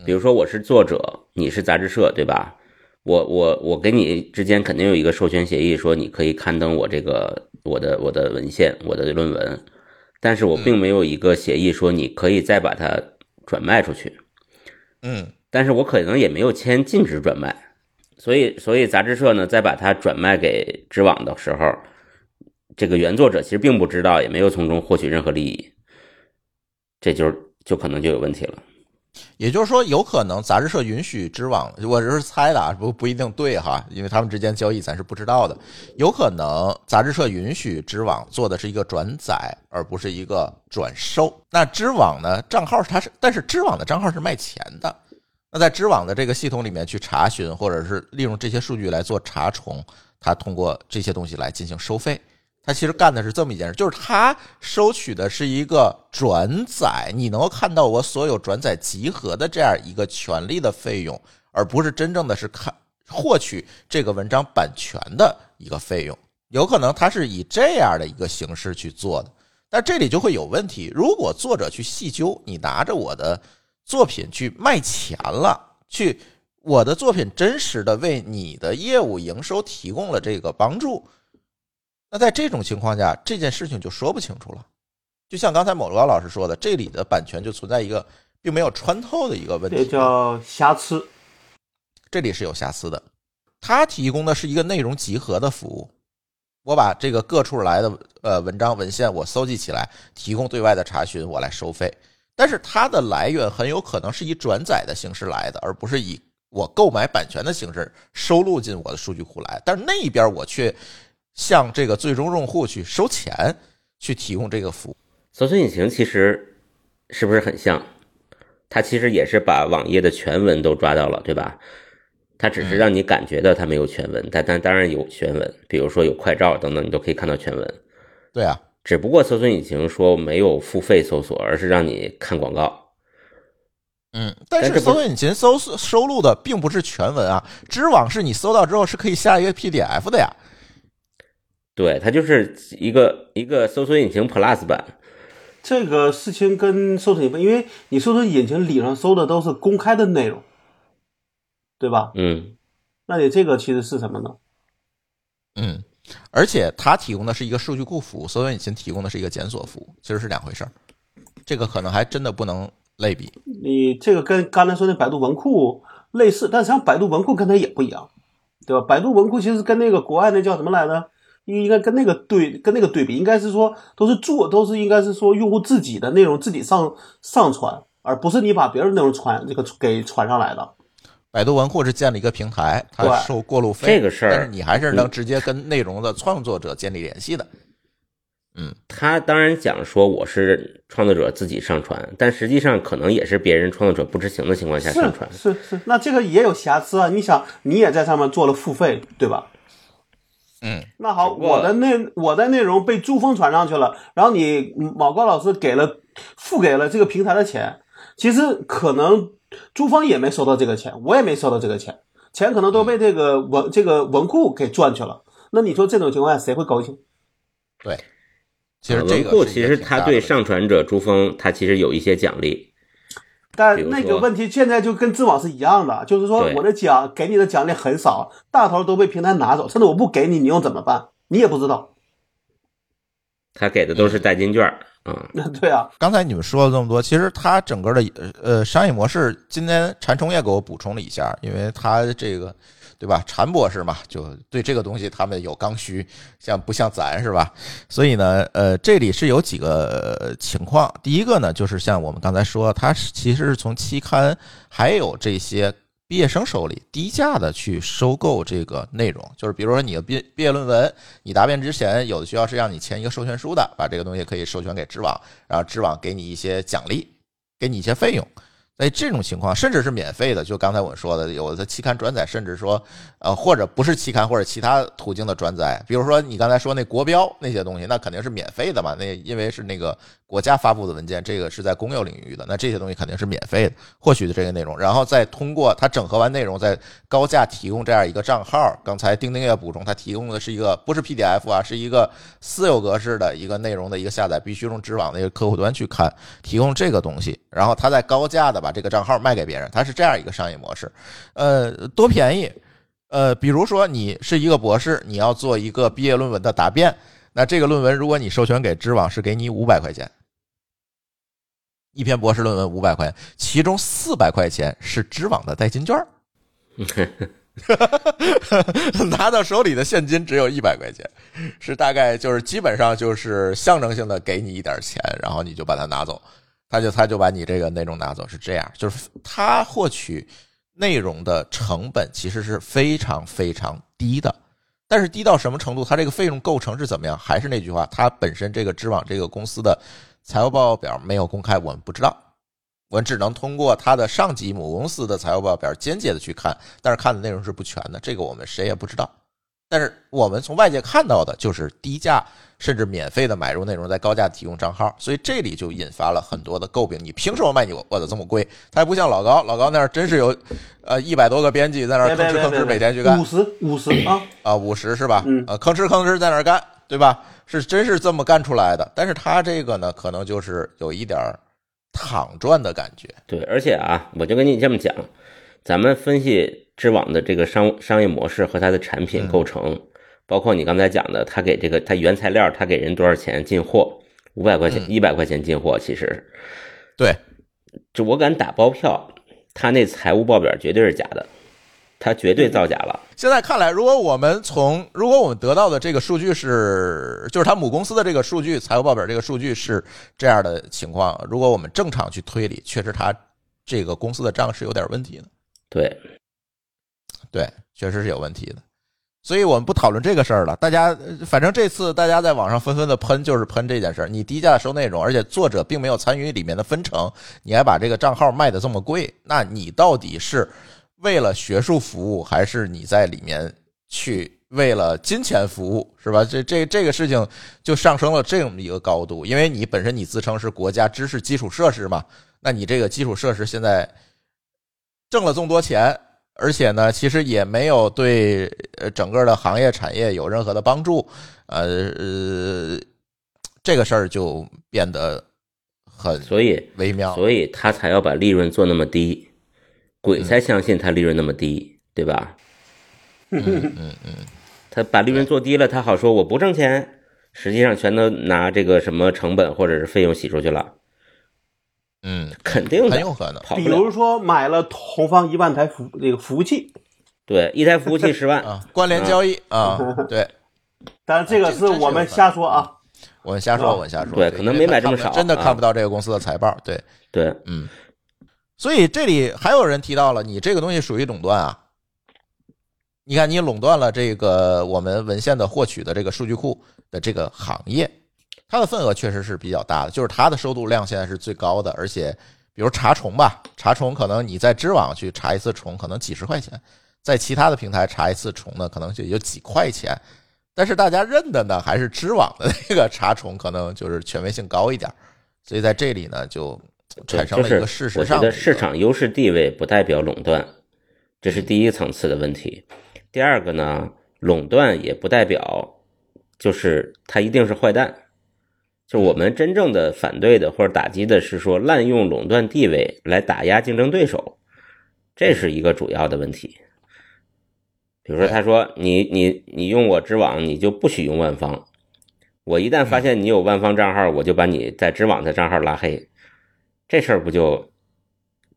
Speaker 2: 比如说我是作者，你是杂志社，对吧？我我我给你之间肯定有一个授权协议，说你可以刊登我这个我的我的文献、我的论文，但是我并没有一个协议说你可以再把它转卖出去。
Speaker 1: 嗯。
Speaker 2: 但是我可能也没有签禁止转卖，所以所以杂志社呢，在把它转卖给知网的时候，这个原作者其实并不知道，也没有从中获取任何利益，这就是就可能就有问题了。
Speaker 1: 也就是说，有可能杂志社允许知网，我这是猜的啊，不不一定对哈，因为他们之间交易咱是不知道的。有可能杂志社允许知网做的是一个转载，而不是一个转售。那知网呢，账号它是，但是知网的账号是卖钱的。那在知网的这个系统里面去查询，或者是利用这些数据来做查重，它通过这些东西来进行收费。它其实干的是这么一件事，就是它收取的是一个转载，你能够看到我所有转载集合的这样一个权利的费用，而不是真正的是看获取这个文章版权的一个费用。有可能它是以这样的一个形式去做的，但这里就会有问题。如果作者去细究，你拿着我的作品去卖钱了，去我的作品真实的为你的业务营收提供了这个帮助。那在这种情况下，这件事情就说不清楚了。就像刚才某高老师说的，这里的版权就存在一个并没有穿透的一个问题这，
Speaker 3: 叫瑕疵。
Speaker 1: 这里是有瑕疵的。他提供的是一个内容集合的服务，我把这个各处来的呃文章文献我搜集起来，提供对外的查询，我来收费。但是它的来源很有可能是以转载的形式来的，而不是以我购买版权的形式收录进我的数据库来。但是那一边我却向这个最终用户去收钱，去提供这个服务。
Speaker 2: 搜索引擎其实是不是很像？它其实也是把网页的全文都抓到了，对吧？它只是让你感觉到它没有全文，但但当然有全文，比如说有快照等等，你都可以看到全文。
Speaker 1: 对啊，
Speaker 2: 只不过搜索引擎说没有付费搜索，而是让你看广告。
Speaker 1: 嗯，但是搜索引擎搜收录的并不是全文啊，知网是你搜到之后是可以下一个 PDF 的呀。
Speaker 2: 对，它就是一个一个搜索引擎 Plus 版。
Speaker 3: 这个事情跟搜索引擎，因为你搜索引擎理论上搜的都是公开的内容，对吧？
Speaker 2: 嗯，
Speaker 3: 那你这个其实是什么呢？
Speaker 1: 嗯，而且它提供的是一个数据库服务，搜索引擎提供的是一个检索服务，其实是两回事儿。这个可能还真的不能类比。
Speaker 3: 你这个跟刚才说的百度文库类似，但实际上百度文库跟它也不一样，对吧？百度文库其实跟那个国外那叫什么来着？应应该跟那个对跟那个对比，应该是说都是做都是应该是说用户自己的内容自己上上传，而不是你把别人内容传这个给传上来的。
Speaker 1: 百度文库是建了一个平台，它
Speaker 3: 对
Speaker 1: 收过路费，
Speaker 2: 这个事儿
Speaker 1: 但是你还是能直接跟内容的创作者建立联系的。
Speaker 2: 嗯他当然讲说我是创作者自己上传，但实际上可能也是别人创作者不知情的情况下上传。
Speaker 3: 是是是，那这个也有瑕疵啊！你想，你也在上面做了付费，对吧？
Speaker 1: 嗯，
Speaker 3: 那好，我的内我的内容被珠峰传上去了，然后你毛高老师给了付给了这个平台的钱，其实可能珠峰也没收到这个钱，我也没收到这个钱，钱可能都被这个文这个文库给赚去了。那你说这种情况下谁会高兴？
Speaker 1: 对。其实
Speaker 2: 文库其实他对上传者珠峰，他其实有一些奖励。比
Speaker 3: 但那个问题现在就跟知网是一样的，就是说我的奖给你的奖励很少，大头都被平台拿走，甚至我不给你，你又怎么办？你也不知道。
Speaker 2: 他给的都是代金券儿啊、(laughs)
Speaker 3: 对啊，
Speaker 1: 刚才你们说了这么多，其实他整个的呃商业模式，今天禅虫也给我补充了一下，因为他这个对吧，禅博士嘛，就对这个东西他们有刚需，像不像咱是吧？所以呢，呃，这里是有几个情况，第一个呢，就是像我们刚才说，它是其实是从期刊还有这些。毕业生手里低价的去收购这个内容，就是比如说你的毕毕业论文，你答辩之前，有的学校是让你签一个授权书的，把这个东西可以授权给知网，然后知网给你一些奖励，给你一些费用。在这种情况，甚至是免费的，就刚才我说的，有的期刊转载，甚至说，呃，或者不是期刊或者其他途径的转载，比如说你刚才说那国标那些东西，那肯定是免费的嘛，那因为是那个国家发布的文件，这个是在公有领域的，那这些东西肯定是免费的获取的这个内容，然后再通过它整合完内容，再高价提供这样一个账号。刚才钉钉也补充，它提供的是一个不是 PDF 啊，是一个私有格式的一个内容的一个下载，必须用知网的一个客户端去看，提供这个东西，然后它再高价的把这个账号卖给别人，它是这样一个商业模式。呃，多便宜？呃，比如说你是一个博士，你要做一个毕业论文的答辩，那这个论文如果你授权给知网，是给你五百块钱，一篇博士论文五百块钱，其中四百块钱是知网的代金券儿。(laughs) 拿到手里的现金只有一百块钱，是大概就是基本上就是象征性的给你一点钱，然后你就把它拿走，他就他就把你这个内容拿走，是这样，就是他获取内容的成本其实是非常非常低的，但是低到什么程度？它这个费用构成是怎么样？还是那句话，它本身这个知网这个公司的财务报表没有公开，我们不知道。我们只能通过它的上级母公司的财务报表间接的去看，但是看的内容是不全的，这个我们谁也不知道。但是我们从外界看到的就是低价甚至免费的买入内容，在高价提供账号，所以这里就引发了很多的诟病。你凭什么卖你我的这么贵？它还不像老高，老高那儿真是有呃一百多个编辑在那儿吭哧吭哧每天去干，
Speaker 3: 五十五十啊
Speaker 1: 啊五十是吧？
Speaker 3: 嗯
Speaker 1: 呃吭哧吭哧在那儿干，对吧？是真是这么干出来的。但是他这个呢，可能就是有一点儿躺赚的感觉。
Speaker 2: 对，而且啊，我就跟你这么讲，咱们分析知网的这个商商业模式和它的产品构成，包括你刚才讲的，他给这个他原材料，他给人多少钱进货，五百块钱、一百块钱进货，其实
Speaker 1: 对，
Speaker 2: 就我敢打包票，他那财务报表绝对是假的，他绝对造假了。
Speaker 1: 现在看来，如果我们从如果我们得到的这个数据是，就是他母公司的这个数据，财务报表这个数据是这样的情况，如果我们正常去推理，确实他这个公司的账是有点问题的，
Speaker 2: 对，
Speaker 1: 对，确实是有问题的。所以我们不讨论这个事儿了。大家反正这次大家在网上纷纷的喷，就是喷这件事儿。你低价收内容，而且作者并没有参与里面的分成，你还把这个账号卖的这么贵，那你到底是为了学术服务，还是你在里面去为了金钱服务，是吧？这这这个事情就上升了这么一个高度，因为你本身你自称是国家知识基础设施嘛，那你这个基础设施现在挣了这么多钱，而且呢，其实也没有对呃整个的行业产业有任何的帮助，呃呃，这个事儿就变得很
Speaker 2: 所以
Speaker 1: 微妙。
Speaker 2: 所以他才要把利润做那么低，鬼才相信他利润那么低，对吧？
Speaker 1: 嗯嗯嗯，
Speaker 2: 他把利润做低了，他好说我不挣钱，实际上全都拿这个什么成本或者是费用洗出去了，
Speaker 1: 嗯，
Speaker 2: 肯定的，
Speaker 1: 很有可能。
Speaker 3: 比如说买了同方一万台服那个服务器，
Speaker 2: 对，一台服务器 (laughs) 十万，
Speaker 1: 啊，关联交易啊，(laughs) 对，
Speaker 3: 当然这个是我们瞎说啊。
Speaker 1: 我们瞎说，我们瞎说，
Speaker 2: 对可能没买这么少
Speaker 1: 真的
Speaker 2: 啊
Speaker 1: 看不到这个公司的财报，对，
Speaker 2: 对，
Speaker 1: 嗯，所以这里还有人提到了，你这个东西属于垄断啊。你看，你垄断了这个我们文献的获取的这个数据库的这个行业，它的份额确实是比较大的，就是它的收录量现在是最高的，而且比如查重吧，查重可能你在知网去查一次重可能几十块钱，在其他的平台查一次重呢，可能就有几块钱。但是大家认的呢，还是知网的那个查重，可能就是权威性高一点，所以在这里呢，就产生了一个事实
Speaker 2: 我
Speaker 1: 上的一个
Speaker 2: 觉得市场优势地位不代表垄断，这是第一层次的问题。第二个呢，垄断也不代表就是它一定是坏蛋。就我们真正的反对的或者打击的是说滥用垄断地位来打压竞争对手，这是一个主要的问题。比如说，他说你你你用我知网，你就不许用万方。我一旦发现你有万方账号，我就把你在知网的账号拉黑。这事儿不就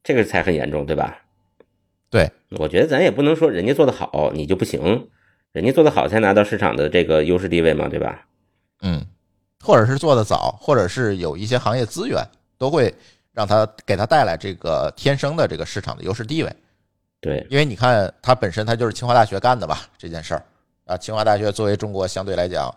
Speaker 2: 这个才很严重，对吧？
Speaker 1: 对，
Speaker 2: 我觉得咱也不能说人家做的好你就不行，人家做的好才拿到市场的这个优势地位嘛，对吧？
Speaker 1: 嗯，或者是做的早，或者是有一些行业资源，都会让它给他带来这个天生的这个市场的优势地位。
Speaker 2: 对，
Speaker 1: 因为你看，它本身它就是清华大学干的吧这件事儿啊。清华大学作为中国相对来讲，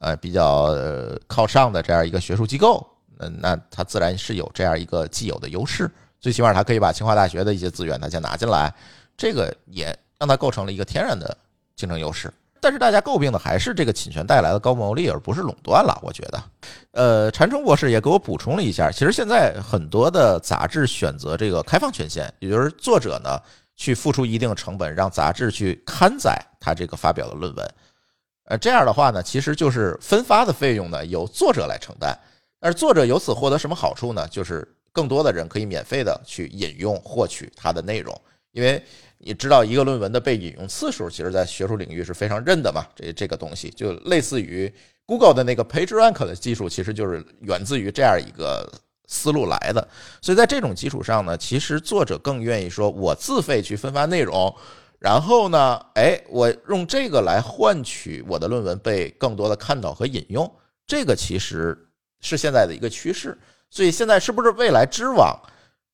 Speaker 1: 呃比较呃靠上的这样一个学术机构，那那它自然是有这样一个既有的优势，最起码它可以把清华大学的一些资源它先拿进来，这个也让它构成了一个天然的竞争优势。但是大家诟病的还是这个侵权带来的高毛利，而不是垄断了。我觉得，呃，禅冲博士也给我补充了一下，其实现在很多的杂志选择这个开放权限，也就是作者呢去付出一定成本，让杂志去刊载他这个发表的论文。呃，这样的话呢，其实就是分发的费用呢由作者来承担，但是作者由此获得什么好处呢？就是更多的人可以免费的去引用获取它的内容，因为你知道一个论文的被引用次数，其实在学术领域是非常认的嘛。这这个东西就类似于 Google 的那个 PageRank 的技术，其实就是源自于这样一个思路来的。所以在这种基础上呢，其实作者更愿意说我自费去分发内容。然后呢，哎，我用这个来换取我的论文被更多的看到和引用，这个其实是现在的一个趋势。所以现在是不是未来知网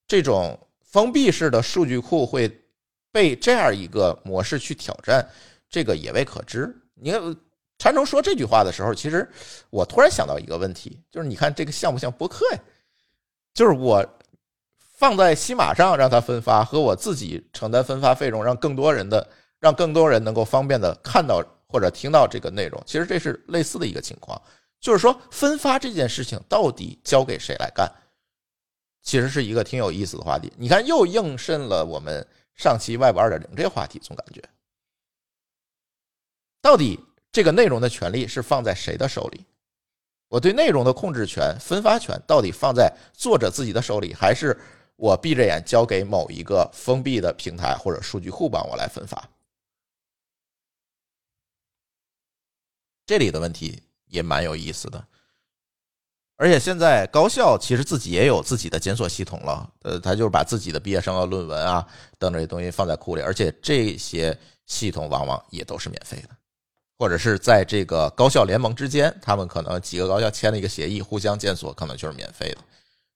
Speaker 1: 这种封闭式的数据库会被这样一个模式去挑战，这个也未可知。你看，禅成说这句话的时候，其实我突然想到一个问题，就是你看这个像不像播客呀？就是我。放在西马上让它分发，和我自己承担分发费用，让更多人的让更多人能够方便的看到或者听到这个内容，其实这是类似的一个情况。就是说，分发这件事情到底交给谁来干，其实是一个挺有意思的话题。你看，又映衬了我们上期 Web 二点零这个话题，总感觉到底这个内容的权利是放在谁的手里？我对内容的控制权、分发权到底放在作者自己的手里，还是？我闭着眼交给某一个封闭的平台或者数据库帮我来分发，这里的问题也蛮有意思的。而且现在高校其实自己也有自己的检索系统了，呃，他就是把自己的毕业生的论文啊等这些东西放在库里，而且这些系统往往也都是免费的，或者是在这个高校联盟之间，他们可能几个高校签了一个协议，互相检索，可能就是免费的。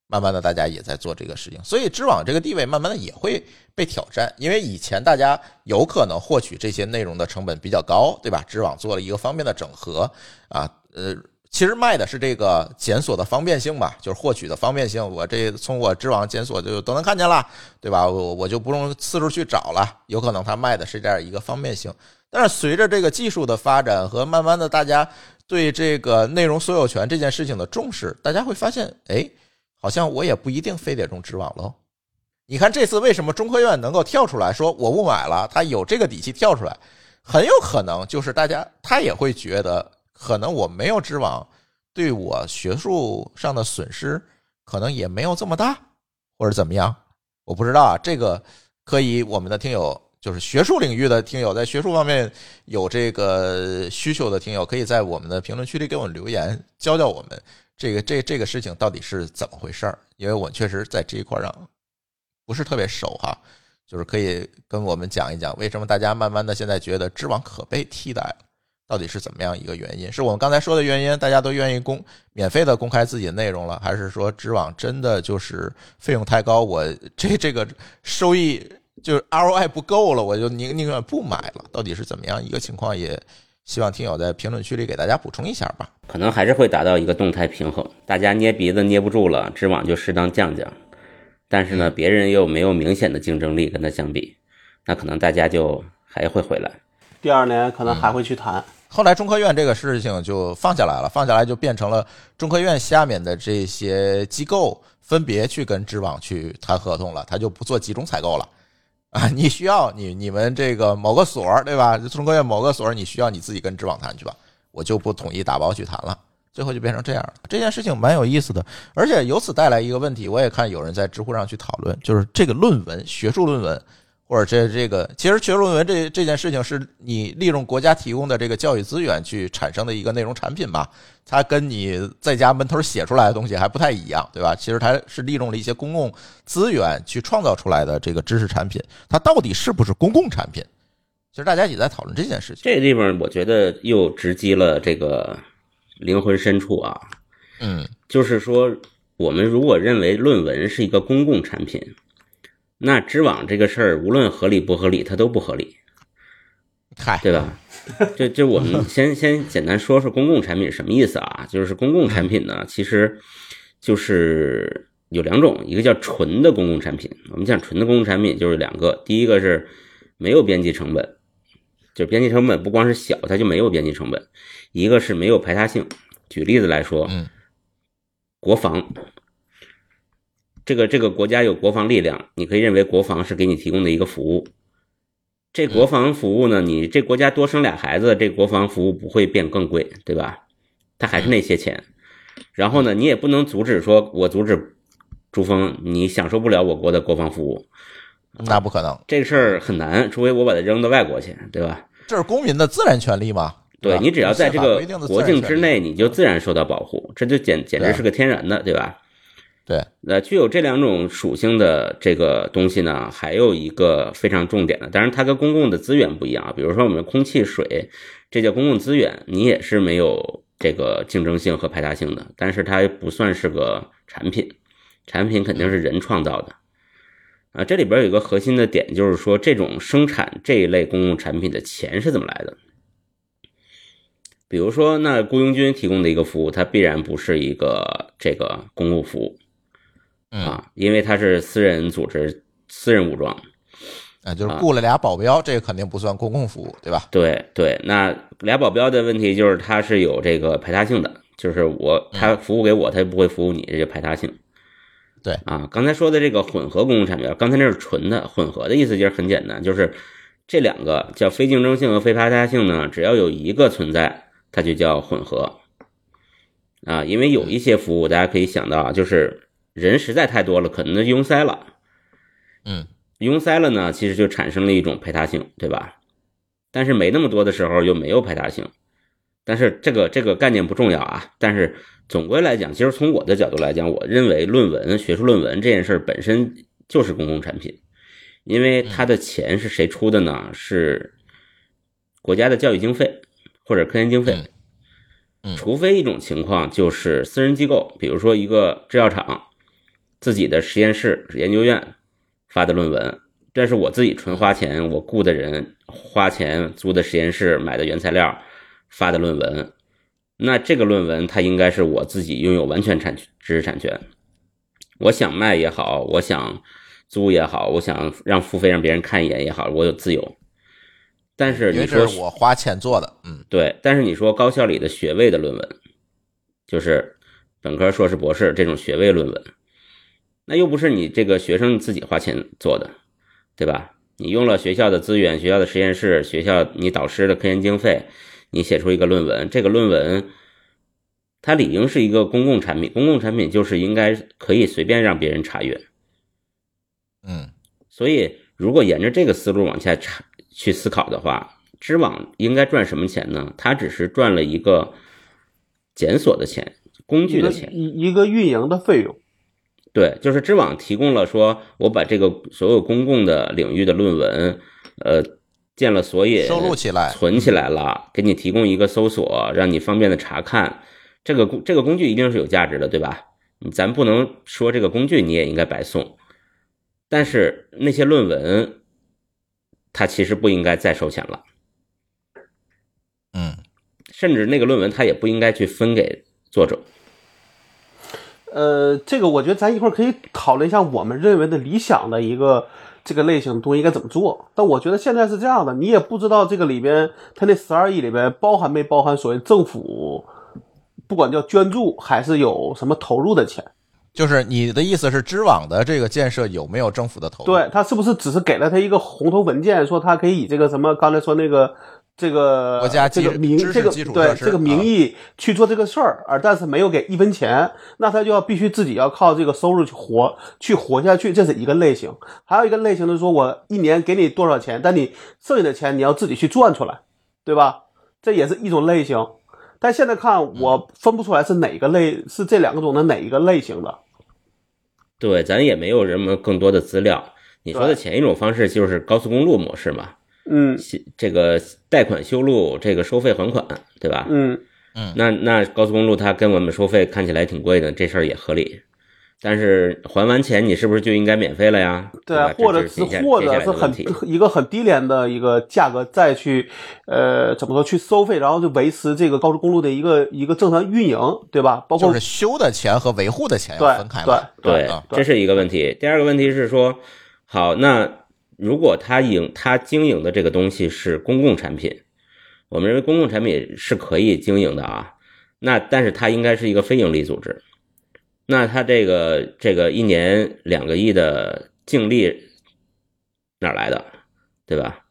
Speaker 1: 慢慢的，大家也在做这个事情，所以知网这个地位慢慢的也会被挑战。因为以前大家有可能获取这些内容的成本比较高，对吧？知网做了一个方面的整合啊，呃，其实卖的是这个检索的方便性吧，就是获取的方便性。我这从我知网检索就都能看见了，对吧？我我就不用四处去找了。有可能他卖的是这样一个方便性，但是随着这个技术的发展和慢慢的大家对这个内容所有权这件事情的重视，大家会发现，哎。好像我也不一定非得用知网喽。你看这次为什么中科院能够跳出来说我不买了？他有这个底气跳出来，很有可能就是大家他也会觉得，可能我没有知网，对我学术上的损失可能也没有这么大，或者怎么样？我不知道啊。这个可以，我们的听友就是学术领域的听友，在学术方面有这个需求的听友，可以在我们的评论区里给我们留言，教教我们。这个这这个事情到底是怎么回事儿？因为我确实在这一块上不是特别熟哈，就是可以跟我们讲一讲，为什么大家慢慢的现在觉得知网可被替代了？到底是怎么样一个原因？是我们刚才说的原因，大家都愿意公免费的公开自己的内容了，还是说知网真的就是费用太高，我这这个收益就是 ROI 不够了，我就宁宁愿不买了？到底是怎么样一个情况？也。希望听友在评论区里给大家补充一下吧。
Speaker 2: 可能还是会达到一个动态平衡，大家捏鼻子捏不住了，知网就适当降降。但是呢，别人又没有明显的竞争力跟他相比，那可能大家就还会回来。
Speaker 3: 第二年可能还会去谈。
Speaker 1: 后来中科院这个事情就放下来了，放下来就变成了中科院下面的这些机构分别去跟知网去谈合同了，他就不做集中采购了。啊，(laughs) 你需要你你们这个某个所儿对吧？中科院某个所儿，你需要你自己跟知网谈去吧，我就不统一打包去谈了。最后就变成这样了，这件事情蛮有意思的，而且由此带来一个问题，我也看有人在知乎上去讨论，就是这个论文，学术论文。或者这这个，其实学术论文这这件事情是你利用国家提供的这个教育资源去产生的一个内容产品吧？它跟你在家闷头写出来的东西还不太一样，对吧？其实它是利用了一些公共资源去创造出来的这个知识产品，它到底是不是公共产品？其实大家也在讨论这件事情。
Speaker 2: 这个地方我觉得又直击了这个灵魂深处啊。
Speaker 1: 嗯，
Speaker 2: 就是说，我们如果认为论文是一个公共产品。那知网这个事儿，无论合理不合理，它都不合理，
Speaker 1: 嗨，
Speaker 2: 对吧？(laughs) 就就我们先先简单说说公共产品什么意思啊？就是公共产品呢，其实就是有两种，一个叫纯的公共产品。我们讲纯的公共产品就是两个，第一个是没有边际成本，就是边际成本不光是小，它就没有边际成本；一个是没有排他性。举例子来说，
Speaker 1: 嗯，
Speaker 2: 国防，这个这个国家有国防力量，你可以认为国防是给你提供的一个服务。这国防服务呢，你这国家多生俩孩子，这国防服务不会变更贵，对吧？它还是那些钱。然后呢，你也不能阻止说，我阻止珠峰，你享受不了我国的国防服务，
Speaker 1: 那不可能，
Speaker 2: 这个事儿很难，除非我把它扔到外国去，对吧？
Speaker 1: 这是公民的自然权利嘛？吧
Speaker 2: 对你只要在这个国境之内，你就自然受到保护，这就简简直是个天然的，对吧？
Speaker 1: 对，
Speaker 2: 那具有这两种属性的这个东西呢，还有一个非常重点的，当然它跟公共的资源不一样啊。比如说我们空气、水，这叫公共资源，你也是没有这个竞争性和排他性的，但是它不算是个产品，产品肯定是人创造的。啊，这里边有一个核心的点，就是说这种生产这一类公共产品的钱是怎么来的？比如说，那雇佣军提供的一个服务，它必然不是一个这个公共服务，啊，因为他是私人组织、私人武装。
Speaker 1: 啊，就是雇了俩保镖，这个肯定不算公共服务，对吧？
Speaker 2: 对对，那俩保镖的问题就是他是有这个排他性的，就是我他服务给我，他不会服务你，这就排他性。
Speaker 1: 对
Speaker 2: 啊，刚才说的这个混合公共产品，刚才那是纯的，混合的意思就是很简单，就是这两个叫非竞争性和非排他性呢，只要有一个存在，它就叫混合。啊，因为有一些服务大家可以想到啊，就是人实在太多了，可能就拥塞了。
Speaker 1: 嗯，
Speaker 2: 拥塞了呢，其实就产生了一种排他性，对吧？但是没那么多的时候又没有排他性，但是这个这个概念不重要啊。但是总归来讲，其实从我的角度来讲，我认为论文、学术论文这件事本身就是公共产品，因为它的钱是谁出的呢？是国家的教育经费或者科研经费。
Speaker 1: 嗯嗯
Speaker 2: 除非一种情况就是私人机构，比如说一个制药厂自己的实验室、研究院发的论文，这是我自己纯花钱，我雇的人花钱租的实验室买的原材料发的论文，那这个论文它应该是我自己拥有完全产知识产权，我想卖也好，我想租也好，我想让付费让别人看一眼也好，我有自由。但是你说
Speaker 1: 我花钱做的，嗯。
Speaker 2: 对，但是你说高校里的学位的论文，就是本科、硕士、博士这种学位论文，那又不是你这个学生自己花钱做的，对吧？你用了学校的资源、学校的实验室、学校你导师的科研经费，你写出一个论文，这个论文它理应是一个公共产品，公共产品就是应该可以随便让别人查阅。
Speaker 1: 嗯
Speaker 2: 所以，如果沿着这个思路往下查去思考的话，知网应该赚什么钱呢？它只是赚了一个检索的钱、工具的钱。
Speaker 3: 一一个运营的费用。
Speaker 2: 对，就是知网提供了说，我把这个所有公共的领域的论文，呃，建了索引，
Speaker 1: 收录起来
Speaker 2: 存起来了，给你提供一个搜索，让你方便的查看。这个工这个工具一定是有价值的，对吧？咱不能说这个工具你也应该白送，但是那些论文，它其实不应该再收钱了，
Speaker 1: 嗯
Speaker 2: 甚至那个论文它也不应该去分给作者。
Speaker 3: 呃，这个我觉得咱一会儿可以讨论一下我们认为的理想的一个这个类型的东西应该怎么做。但我觉得现在是这样的，你也不知道这个里边它那十二亿里边包含没包含所谓政府，不管叫捐助还是有什么投入的钱。
Speaker 1: 就是你的意思是知网的这个建设有没有政府的投入？
Speaker 3: 对，他是不是只是给了他一个红头文件，说他可以以这个什么刚才说那个这个
Speaker 1: 国家
Speaker 3: 这个名这个对这个名义去做这个事儿，而但是没有给一分钱，那他就要必须自己要靠这个收入去活去活下去，这是一个类型。还有一个类型是说我一年给你多少钱，但你剩下的钱你要自己去赚出来，对吧？这也是一种类型。但现在看我分不出来是哪个类是这两个中的哪一个类型的。
Speaker 2: 对，咱也没有什么更多的资料。你说的前一种方式就是高速公路模式嘛，
Speaker 3: 嗯
Speaker 2: 这个贷款修路，这个收费还款，对吧？
Speaker 3: 嗯嗯
Speaker 2: 那那高速公路它跟我们收费看起来挺贵的，这事儿也合理。但是还完钱，你是不是就应该免费了呀？
Speaker 3: 对啊，或者是或者是很一个很低廉的一个价格再去，呃，怎么说去收费，然后就维持这个高速公路的一个一个正常运营，对吧？包括
Speaker 1: 就是修的钱和维护的钱要分开对。
Speaker 2: 对
Speaker 1: 啊，
Speaker 2: 这是一个问题。第二个问题是说，好，那如果他营他经营的这个东西是公共产品，我们认为公共产品是可以经营的啊。那但是它应该是一个非盈利组织，那他这个这个一年两个亿的净利哪来的，对吧？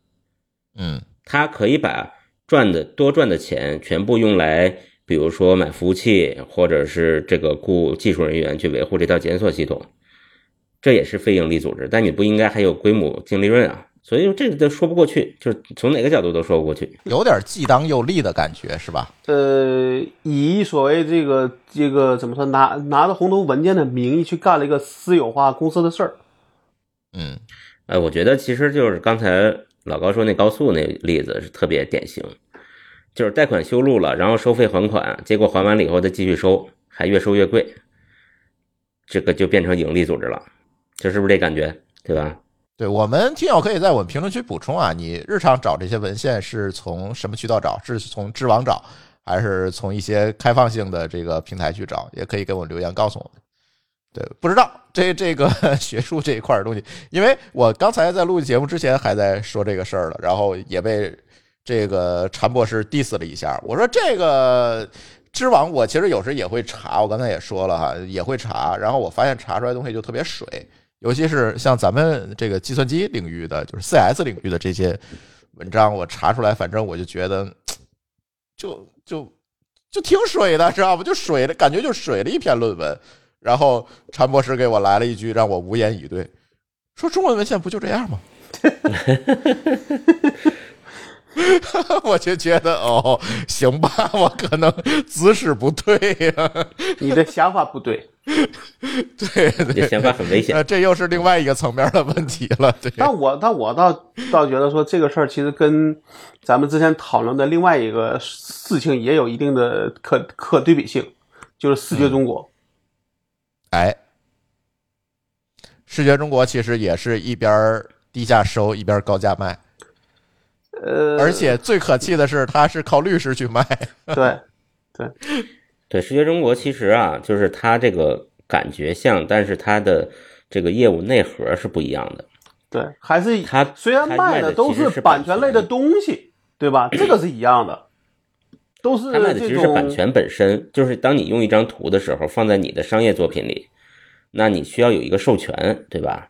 Speaker 1: 嗯，
Speaker 2: 他可以把赚的多赚的钱全部用来，比如说买服务器，或者是这个雇技术人员去维护这套检索系统，这也是非盈利组织。但你不应该还有规模净利润啊？所以这个都说不过去，就是从哪个角度都说不过去。
Speaker 1: 有点既当又立的感觉是吧？
Speaker 3: 呃，以所谓这个这个怎么说，拿拿着红头文件的名义去干了一个私有化公司的事儿。
Speaker 1: 嗯，
Speaker 2: 呃，我觉得其实就是刚才老高说那高速那例子是特别典型，就是贷款修路了，然后收费还款，结果还完了以后再继续收，还越收越贵，这个就变成盈利组织了，这是不是这感觉？对吧？
Speaker 1: 对我们听友可以在我们评论区补充啊，你日常找这些文献是从什么渠道找？是从知网找，还是从一些开放性的这个平台去找？也可以给我留言告诉我们。对，不知道这这个 (laughs) 学术这一块的东西，因为我刚才在录节目之前还在说这个事儿了，然后也被这个禅博士 diss 了一下。我说这个知网，我其实有时也会查，我刚才也说了哈，也会查，然后我发现查出来东西就特别水，尤其是像咱们这个计算机领域的，就是 CS 领域的这些文章，我查出来，反正我就觉得就就就挺水的，知道不？就水的感觉，就水的一篇论文。然后禅博士给我来了一句，让我无言以对，说中文文献不就这样吗？(laughs) 我就觉得哦，行吧，我可能姿势不对呀、
Speaker 3: 你的想法不对，
Speaker 1: 对
Speaker 2: 这
Speaker 1: 对，
Speaker 2: 想法很危险
Speaker 1: 呃，。这又是另外一个层面的问题了。对，
Speaker 3: 但我但我倒倒觉得说这个事儿其实跟咱们之前讨论的另外一个事情也有一定的可可对比性，就是视觉中国。
Speaker 1: 哎，视觉中国其实也是一边低价收，一边高价卖，
Speaker 3: 呃，
Speaker 1: 而且最可气的是，他是靠律师去卖。
Speaker 3: 对 (laughs)
Speaker 2: 对，视觉中国其实啊，就是它这个感觉像，但是它的这个业务内核是不一样的。
Speaker 3: 对，还是
Speaker 2: 它
Speaker 3: 虽然卖的都
Speaker 2: 是
Speaker 3: 版权类的东西，对吧？这个是一样的，都是
Speaker 2: 它卖的其实是版权本身，就是当你用一张图的时候，放在你的商业作品里，那你需要有一个授权，对吧？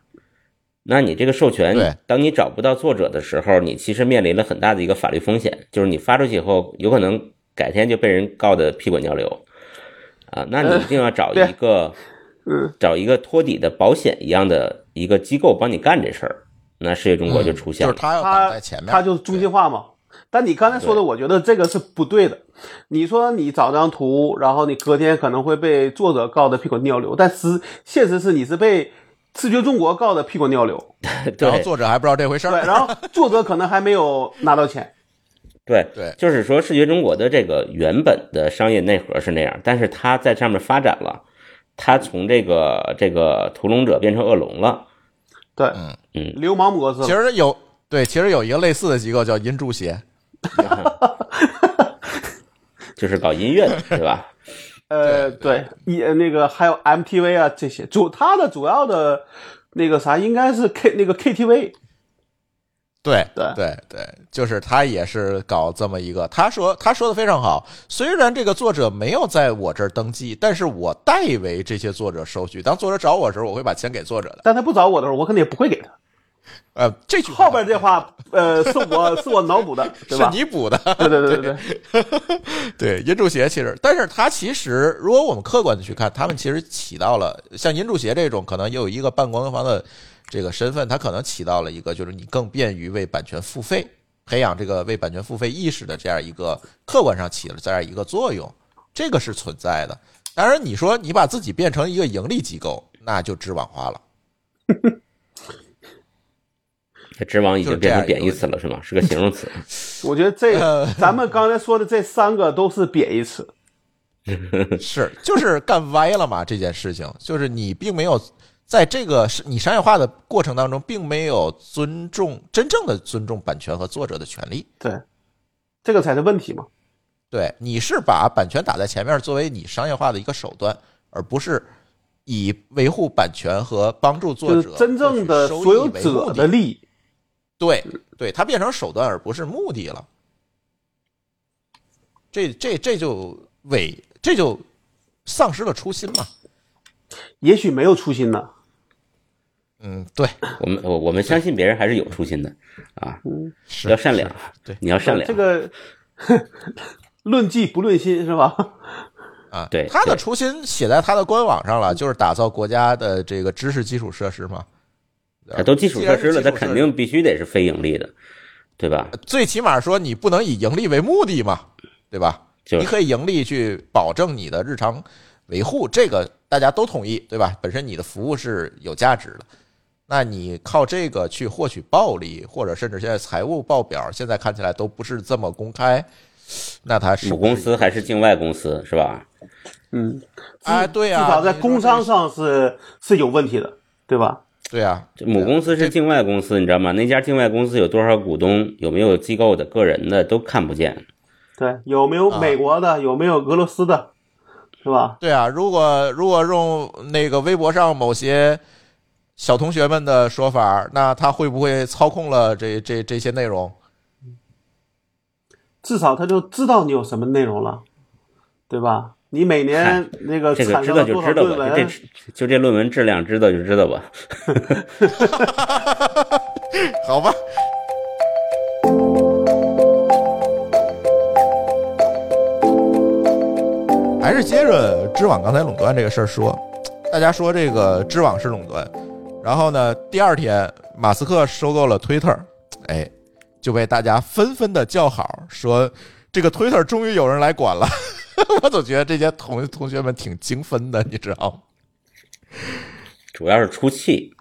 Speaker 2: 那你这个授权，当你找不到作者的时候，你其实面临了很大的一个法律风险，就是你发出去以后，有可能改天就被人告的屁滚尿流啊！那你一定要找一个，(laughs)
Speaker 3: 嗯，
Speaker 2: 找一个托底的保险一样的一个机构帮你干这事儿，那世界中国就出现了。
Speaker 1: 就是他要挡在前面，
Speaker 3: 他就是中心化嘛。但你刚才说的，我觉得这个是不对的。你说你找张图，然后你隔天可能会被作者告得屁滚尿流，但是现实是你是被视觉中国告得屁滚尿流，
Speaker 1: 然后作者还不知道这回事儿对，
Speaker 3: 然后作者可能还没有拿到钱。
Speaker 2: 对
Speaker 1: 对。
Speaker 2: 就是说视觉中国的这个原本的商业内核是那样，但是它在上面发展了，它从这个这个屠龙者变成恶龙了。
Speaker 3: 对，
Speaker 1: 嗯。
Speaker 2: 嗯。
Speaker 3: 流氓模式。
Speaker 1: 其实有对，其实有一个类似的机构叫银柱协，(laughs)
Speaker 2: 就是搞音乐的，对吧？(laughs)
Speaker 3: 呃，对，也那个还有 MTV 啊这些，主它的主要的那个啥应该是 K 那个 KTV，
Speaker 1: 对
Speaker 3: 对
Speaker 1: 对对，就是他也是搞这么一个。他说他说的非常好，虽然这个作者没有在我这儿登记，但是我代为这些作者收取。当作者找我的时候，我会把钱给作者的。
Speaker 3: 但他不找我的时候，我肯定也不会给他。
Speaker 1: 呃，这句话
Speaker 3: 后边这话，呃，是我是我脑补的，(laughs) 对吧
Speaker 1: 是？你补的。
Speaker 3: 对对对对对，(laughs)
Speaker 1: 对，银柱鞋其实，但是它其实，如果我们客观的去看，他们其实起到了像银柱鞋这种，可能有一个半官方的这个身份，它可能起到了一个就是你更便于为版权付费，培养这个为版权付费意识的这样一个客观上起了这样一个作用，这个是存在的。当然，你说你把自己变成一个盈利机构，那就知网化了。
Speaker 2: 这知网已经变成贬义词了，是吗？是个形容词。(laughs)
Speaker 3: 我觉得这
Speaker 1: 个
Speaker 3: 咱们刚才说的这三个都是贬义词。(laughs)
Speaker 1: 是就是干歪了嘛？这件事情就是你并没有在这个是你商业化的过程当中，并没有尊重真正的尊重版权和作者的权利。
Speaker 3: 对，这个才是问题嘛。
Speaker 1: 对，你是把版权打在前面，作为你商业化的一个手段，而不是以维护版权和帮助作者
Speaker 3: 真正的所有者的利益。
Speaker 1: 对对，它变成手段而不是目的了。这这这就伪，这就丧失了初心嘛。
Speaker 3: 也许没有初心呢。
Speaker 1: 嗯，对，
Speaker 2: 我们我我们相信别人还是有初心的啊，
Speaker 1: 是
Speaker 2: 要善良
Speaker 1: 对
Speaker 2: 你要善良。
Speaker 3: 这个论迹不论心是吧？
Speaker 1: 啊，
Speaker 2: 对
Speaker 1: 他的初心写在他的官网上了，就是打造国家的这个知识基础设施嘛。
Speaker 2: 啊都基础设施了，它
Speaker 1: 既然是基础设施
Speaker 2: 肯定必须得是非盈利的，对吧？
Speaker 1: 最起码说你不能以盈利为目的嘛，对吧？
Speaker 2: 就是
Speaker 1: 你可以盈利去保证你的日常维护，这个大家都同意，对吧？本身你的服务是有价值的，那你靠这个去获取暴利，或者甚至现在财务报表现在看起来都不是这么公开，那它是
Speaker 2: 母公司还是境外公司是吧？
Speaker 3: 嗯，
Speaker 1: 哎，对呀、
Speaker 3: 至少在工商上是是有问题的，对吧？
Speaker 1: 对呀、
Speaker 2: 这母公司是境外公司，你知道吗？那家境外公司有多少股东，有没有机构的、个人的都看不见。
Speaker 3: 对，有没有
Speaker 1: 啊
Speaker 3: 美国的？有没有俄罗斯的？是吧？
Speaker 1: 对啊，如果如果用那个微博上某些小同学们的说法，那他会不会操控了这这这些内容？
Speaker 3: 至少他就知道你有什么内容了，对吧？你每年那个
Speaker 2: 这个知
Speaker 3: 产生了多少
Speaker 2: 道就知道吧，就
Speaker 3: 论文？
Speaker 2: 这就这论文质量知道就知道吧。(laughs)
Speaker 1: 好吧。还是接着知网刚才垄断这个事儿说，大家说这个知网是垄断，然后呢，第二天马斯克收购了 Twitter，哎，就被大家纷纷的叫好，说这个 Twitter 终于有人来管了。(laughs) 我总觉得这些同同学们挺精分的，你知道吗？
Speaker 2: 主要是出气，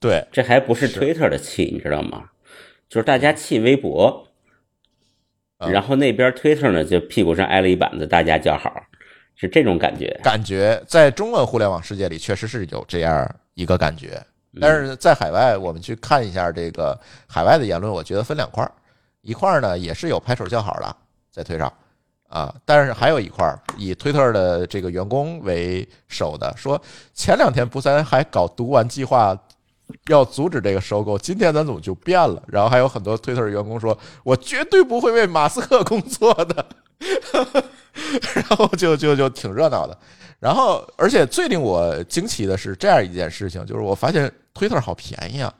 Speaker 1: 对，
Speaker 2: 这还不是 Twitter 的气，你知道吗？就是大家气微博，
Speaker 1: 啊
Speaker 2: 然后那边 Twitter 呢就屁股上挨了一板子，大家叫好，是这种感觉。
Speaker 1: 感觉在中文互联网世界里确实是有这样一个感觉，但是在海外，我们去看一下这个海外的言论，我觉得分两块儿，一块儿呢也是有拍手叫好的在推上啊，但是还有一块儿以推特的这个员工为首的说，前两天不咱还搞读完计划。要阻止这个收购，今天咱怎么就变了？然后还有很多推特员工说：“我绝对不会为马斯克工作的。(laughs) ”然后就就就挺热闹的。然后，而且最令我惊奇的是这样一件事情，就是我发现 Twitter 好便宜啊！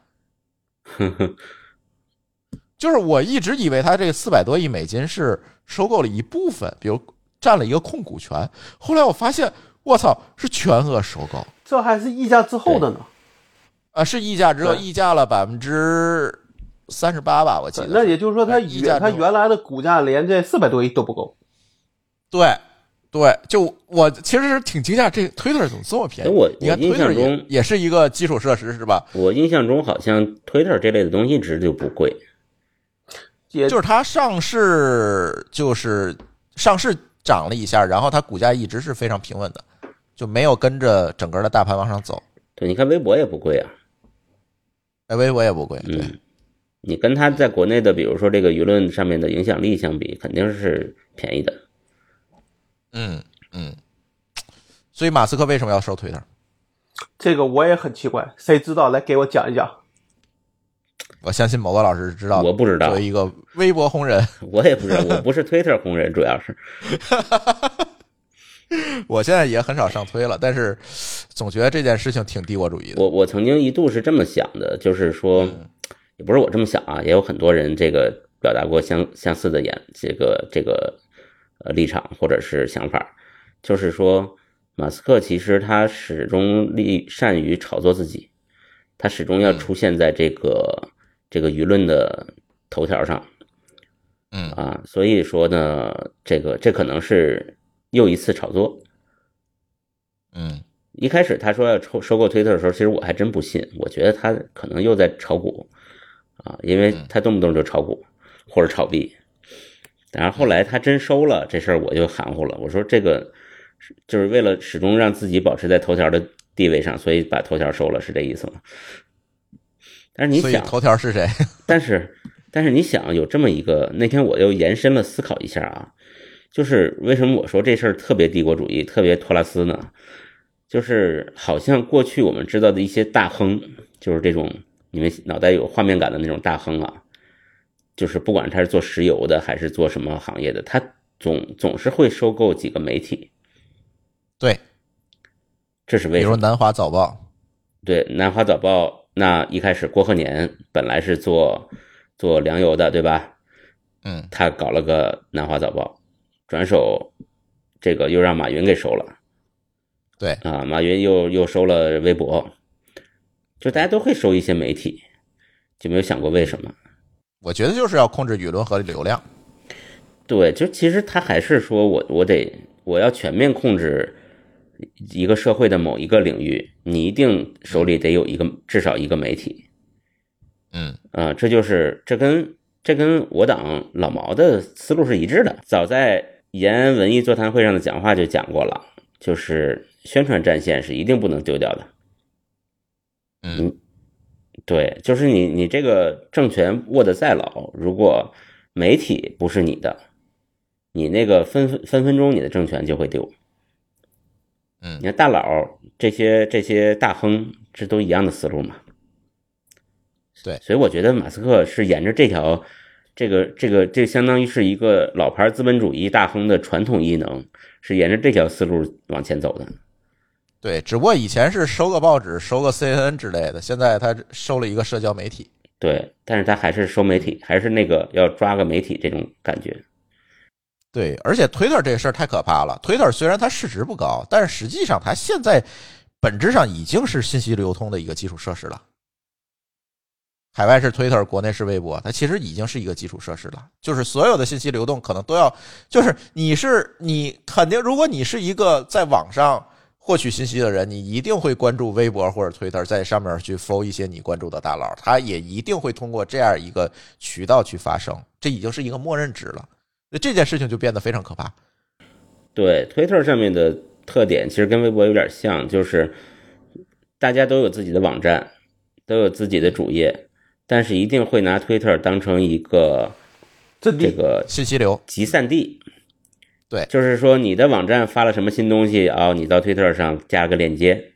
Speaker 1: (laughs) 就是我一直以为他这个四百多亿美金是收购了一部分，比如占了一个控股权。后来我发现，我操，是全额收购
Speaker 3: 这还是溢价之后的呢。
Speaker 1: 啊！是溢价只
Speaker 3: 有
Speaker 1: 溢价了百分之三十八吧，我记得。
Speaker 3: 那也就是说，它
Speaker 1: 溢价它
Speaker 3: 原来的股价连这四百多亿都不够。
Speaker 1: 对对，就我其实是挺惊讶，这 Twitter 怎么这么便宜？
Speaker 2: 哎我
Speaker 1: 你看
Speaker 2: 我印象
Speaker 1: Twitter 也
Speaker 2: 中
Speaker 1: 也是一个基础设施是吧？
Speaker 2: 我印象中好像 Twitter 这类的东西一直就不贵，
Speaker 3: 也
Speaker 1: 就是它上市就是上市涨了一下，然后它股价一直是非常平稳的，就没有跟着整个的大盘往上走。
Speaker 2: 对，你看微博也不贵啊，
Speaker 1: 哎，微我也不贵，对，
Speaker 2: 嗯，你跟它在国内的，比如说这个舆论上面的影响力相比，肯定是便宜的。
Speaker 1: 嗯嗯。所以马斯克为什么要收 Twitter？
Speaker 3: 这个我也很奇怪，谁知道？来给我讲一讲。
Speaker 1: 我相信某个老师是知道的。
Speaker 2: 我不知道
Speaker 1: 作为一个微博红人，(laughs)
Speaker 2: 我也不知道，我不是 Twitter 红人，主要是 (laughs) (laughs)
Speaker 1: 我现在也很少上推了，但是总觉得这件事情挺帝国主义的。
Speaker 2: 我我曾经一度是这么想的，就是说，
Speaker 1: 嗯。
Speaker 2: 也不是我这么想啊，也有很多人这个表达过相相似的言这个这个呃立场或者是想法，就是说，马斯克其实他始终利善于炒作自己，他始终要
Speaker 1: 嗯
Speaker 2: 出现在这个这个舆论的头条上。
Speaker 1: 嗯。
Speaker 2: 啊，所以说呢，这个这可能是又一次炒作。
Speaker 1: 嗯
Speaker 2: 一开始他说要收收购推特的时候，其实我还真不信，我觉得他可能又在炒股啊，因为他动不动就炒股或者炒币。然后后来他真收了这事儿，我就含糊了。我说这个就是为了始终让自己保持在头条的地位上，所以把头条收了，是这意思吗？但是你想，
Speaker 1: 头条是谁？(laughs)
Speaker 2: 但是但是你想有这么一个，那天我又延伸了思考一下啊，就是为什么我说这事儿特别帝国主义，特别托拉斯呢？就是好像过去我们知道的一些大亨，就是这种你们脑袋有画面感的那种大亨啊，就是不管他是做石油的还是做什么行业的，他总总是会收购几个媒体，
Speaker 1: 对，
Speaker 2: 这是为什么？
Speaker 1: 比如南华早报，
Speaker 2: 对，南华早报那一开始郭鹤年本来是做做粮油的，对吧？
Speaker 1: 嗯，
Speaker 2: 他搞了个南华早报，转手这个又让马云给收了。
Speaker 1: 对
Speaker 2: 啊，马云又又收了微博，就大家都会收一些媒体，就没有想过为什么？
Speaker 1: 我觉得就是要控制舆论和流量。
Speaker 2: 对，就其实他还是说我我得我要全面控制一个社会的某一个领域，你一定手里得有一个至少一个媒体。
Speaker 1: 嗯，
Speaker 2: 啊，这就是这跟这跟我党老毛的思路是一致的。早在延安文艺座谈会上的讲话就讲过了，就是宣传战线是一定不能丢掉的。
Speaker 1: 嗯，
Speaker 2: 对，就是你你这个政权握得再牢，如果媒体不是你的，你那个分分分分钟你的政权就会丢。
Speaker 1: 嗯
Speaker 2: 你看大佬这些这些大亨，这都一样的思路嘛。
Speaker 1: 对
Speaker 2: 所以我觉得马斯克是沿着这条，这个这个这相当于是一个老牌资本主义大亨的传统异能，是沿着这条思路往前走的。
Speaker 1: 对，只不过以前是收个报纸、收个 CNN 之类的，现在他收了一个社交媒体。
Speaker 2: 对，但是他还是收媒体，还是那个要抓个媒体这种感觉。
Speaker 1: 对，而且 Twitter 这个事儿太可怕了。Twitter 虽然它市值不高，但是实际上它现在本质上已经是信息流通的一个基础设施了。海外是 Twitter，国内是微博，它其实已经是一个基础设施了。就是所有的信息流动可能都要，就是你是你肯定，如果你是一个在网上获取信息的人，你一定会关注微博或者 Twitter，在上面去 follow 一些你关注的大佬，他也一定会通过这样一个渠道去发声，这已经是一个默认值了。那这件事情就变得非常可怕。
Speaker 2: 对，Twitter 上面的特点其实跟微博有点像，就是大家都有自己的网站，都有自己的主页，但是一定会拿 Twitter 当成一个这个
Speaker 1: 信息流，
Speaker 2: 集散地。
Speaker 1: 对
Speaker 2: 就是说你的网站发了什么新东西啊、你到 Twitter 上加个链接，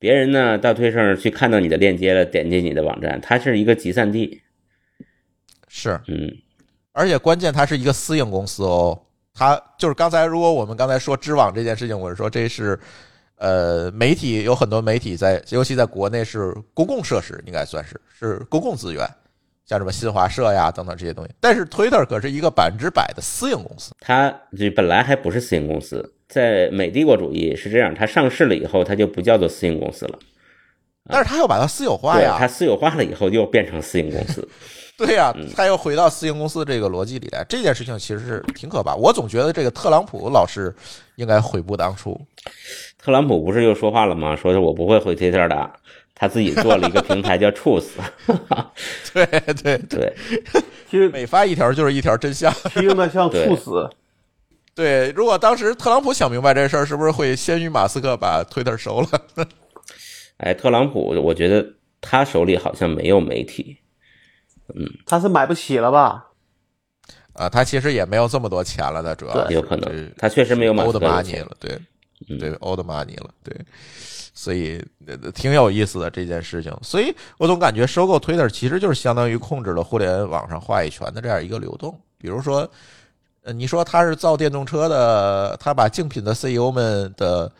Speaker 2: 别人呢到 Twitter 上去看到你的链接了，点击你的网站，它是一个集散地。
Speaker 1: 是，
Speaker 2: 嗯，
Speaker 1: 而且关键它是一个私营公司哦。它就是刚才，如果我们刚才说知网这件事情，我是说这是，呃，媒体有很多媒体在，尤其在国内是公共设施，应该算是是公共资源，像什么新华社呀等等这些东西。但是 Twitter 可是一个百分之百的私营公司，
Speaker 2: 它这本来还不是私营公司，在美帝国主义是这样，它上市了以后，它就不叫做私营公司了。
Speaker 1: 但是它又把它私有化
Speaker 2: 对，
Speaker 1: 呀，
Speaker 2: 它私有化了以后又变成私营公司。
Speaker 1: 对呀、他又回到私营公司这个逻辑里来，这件事情其实是挺可怕。我总觉得这个特朗普老师应该悔不当初。
Speaker 2: 特朗普不是又说话了吗？说是我不会回 Twitter 的，他自己做了一个平台叫 Truth。(laughs)
Speaker 1: 对对对，
Speaker 2: 其
Speaker 3: 实
Speaker 1: 每发一条就是一条真相。
Speaker 3: 听得像 (laughs)
Speaker 2: 对
Speaker 3: 猝死。
Speaker 1: 对，如果当时特朗普想明白这事儿，是不是会先于马斯克把 Twitter 收了？(laughs)
Speaker 2: 哎，特朗普，我觉得他手里好像没有媒体。
Speaker 3: 他是买不起了吧？
Speaker 1: 啊，他其实也没有这么多钱了的，主要是
Speaker 2: 有可能。他确实没有马斯
Speaker 1: old money 了，对。
Speaker 2: 嗯。
Speaker 1: 对 old money 了，对，所以呃挺有意思的这件事情。所以我总感觉收购 Twitter 其实就是相当于控制了互联网上话语权的这样一个流动。比如说，呃，你说他是造电动车的，他把竞品的 CEO 们的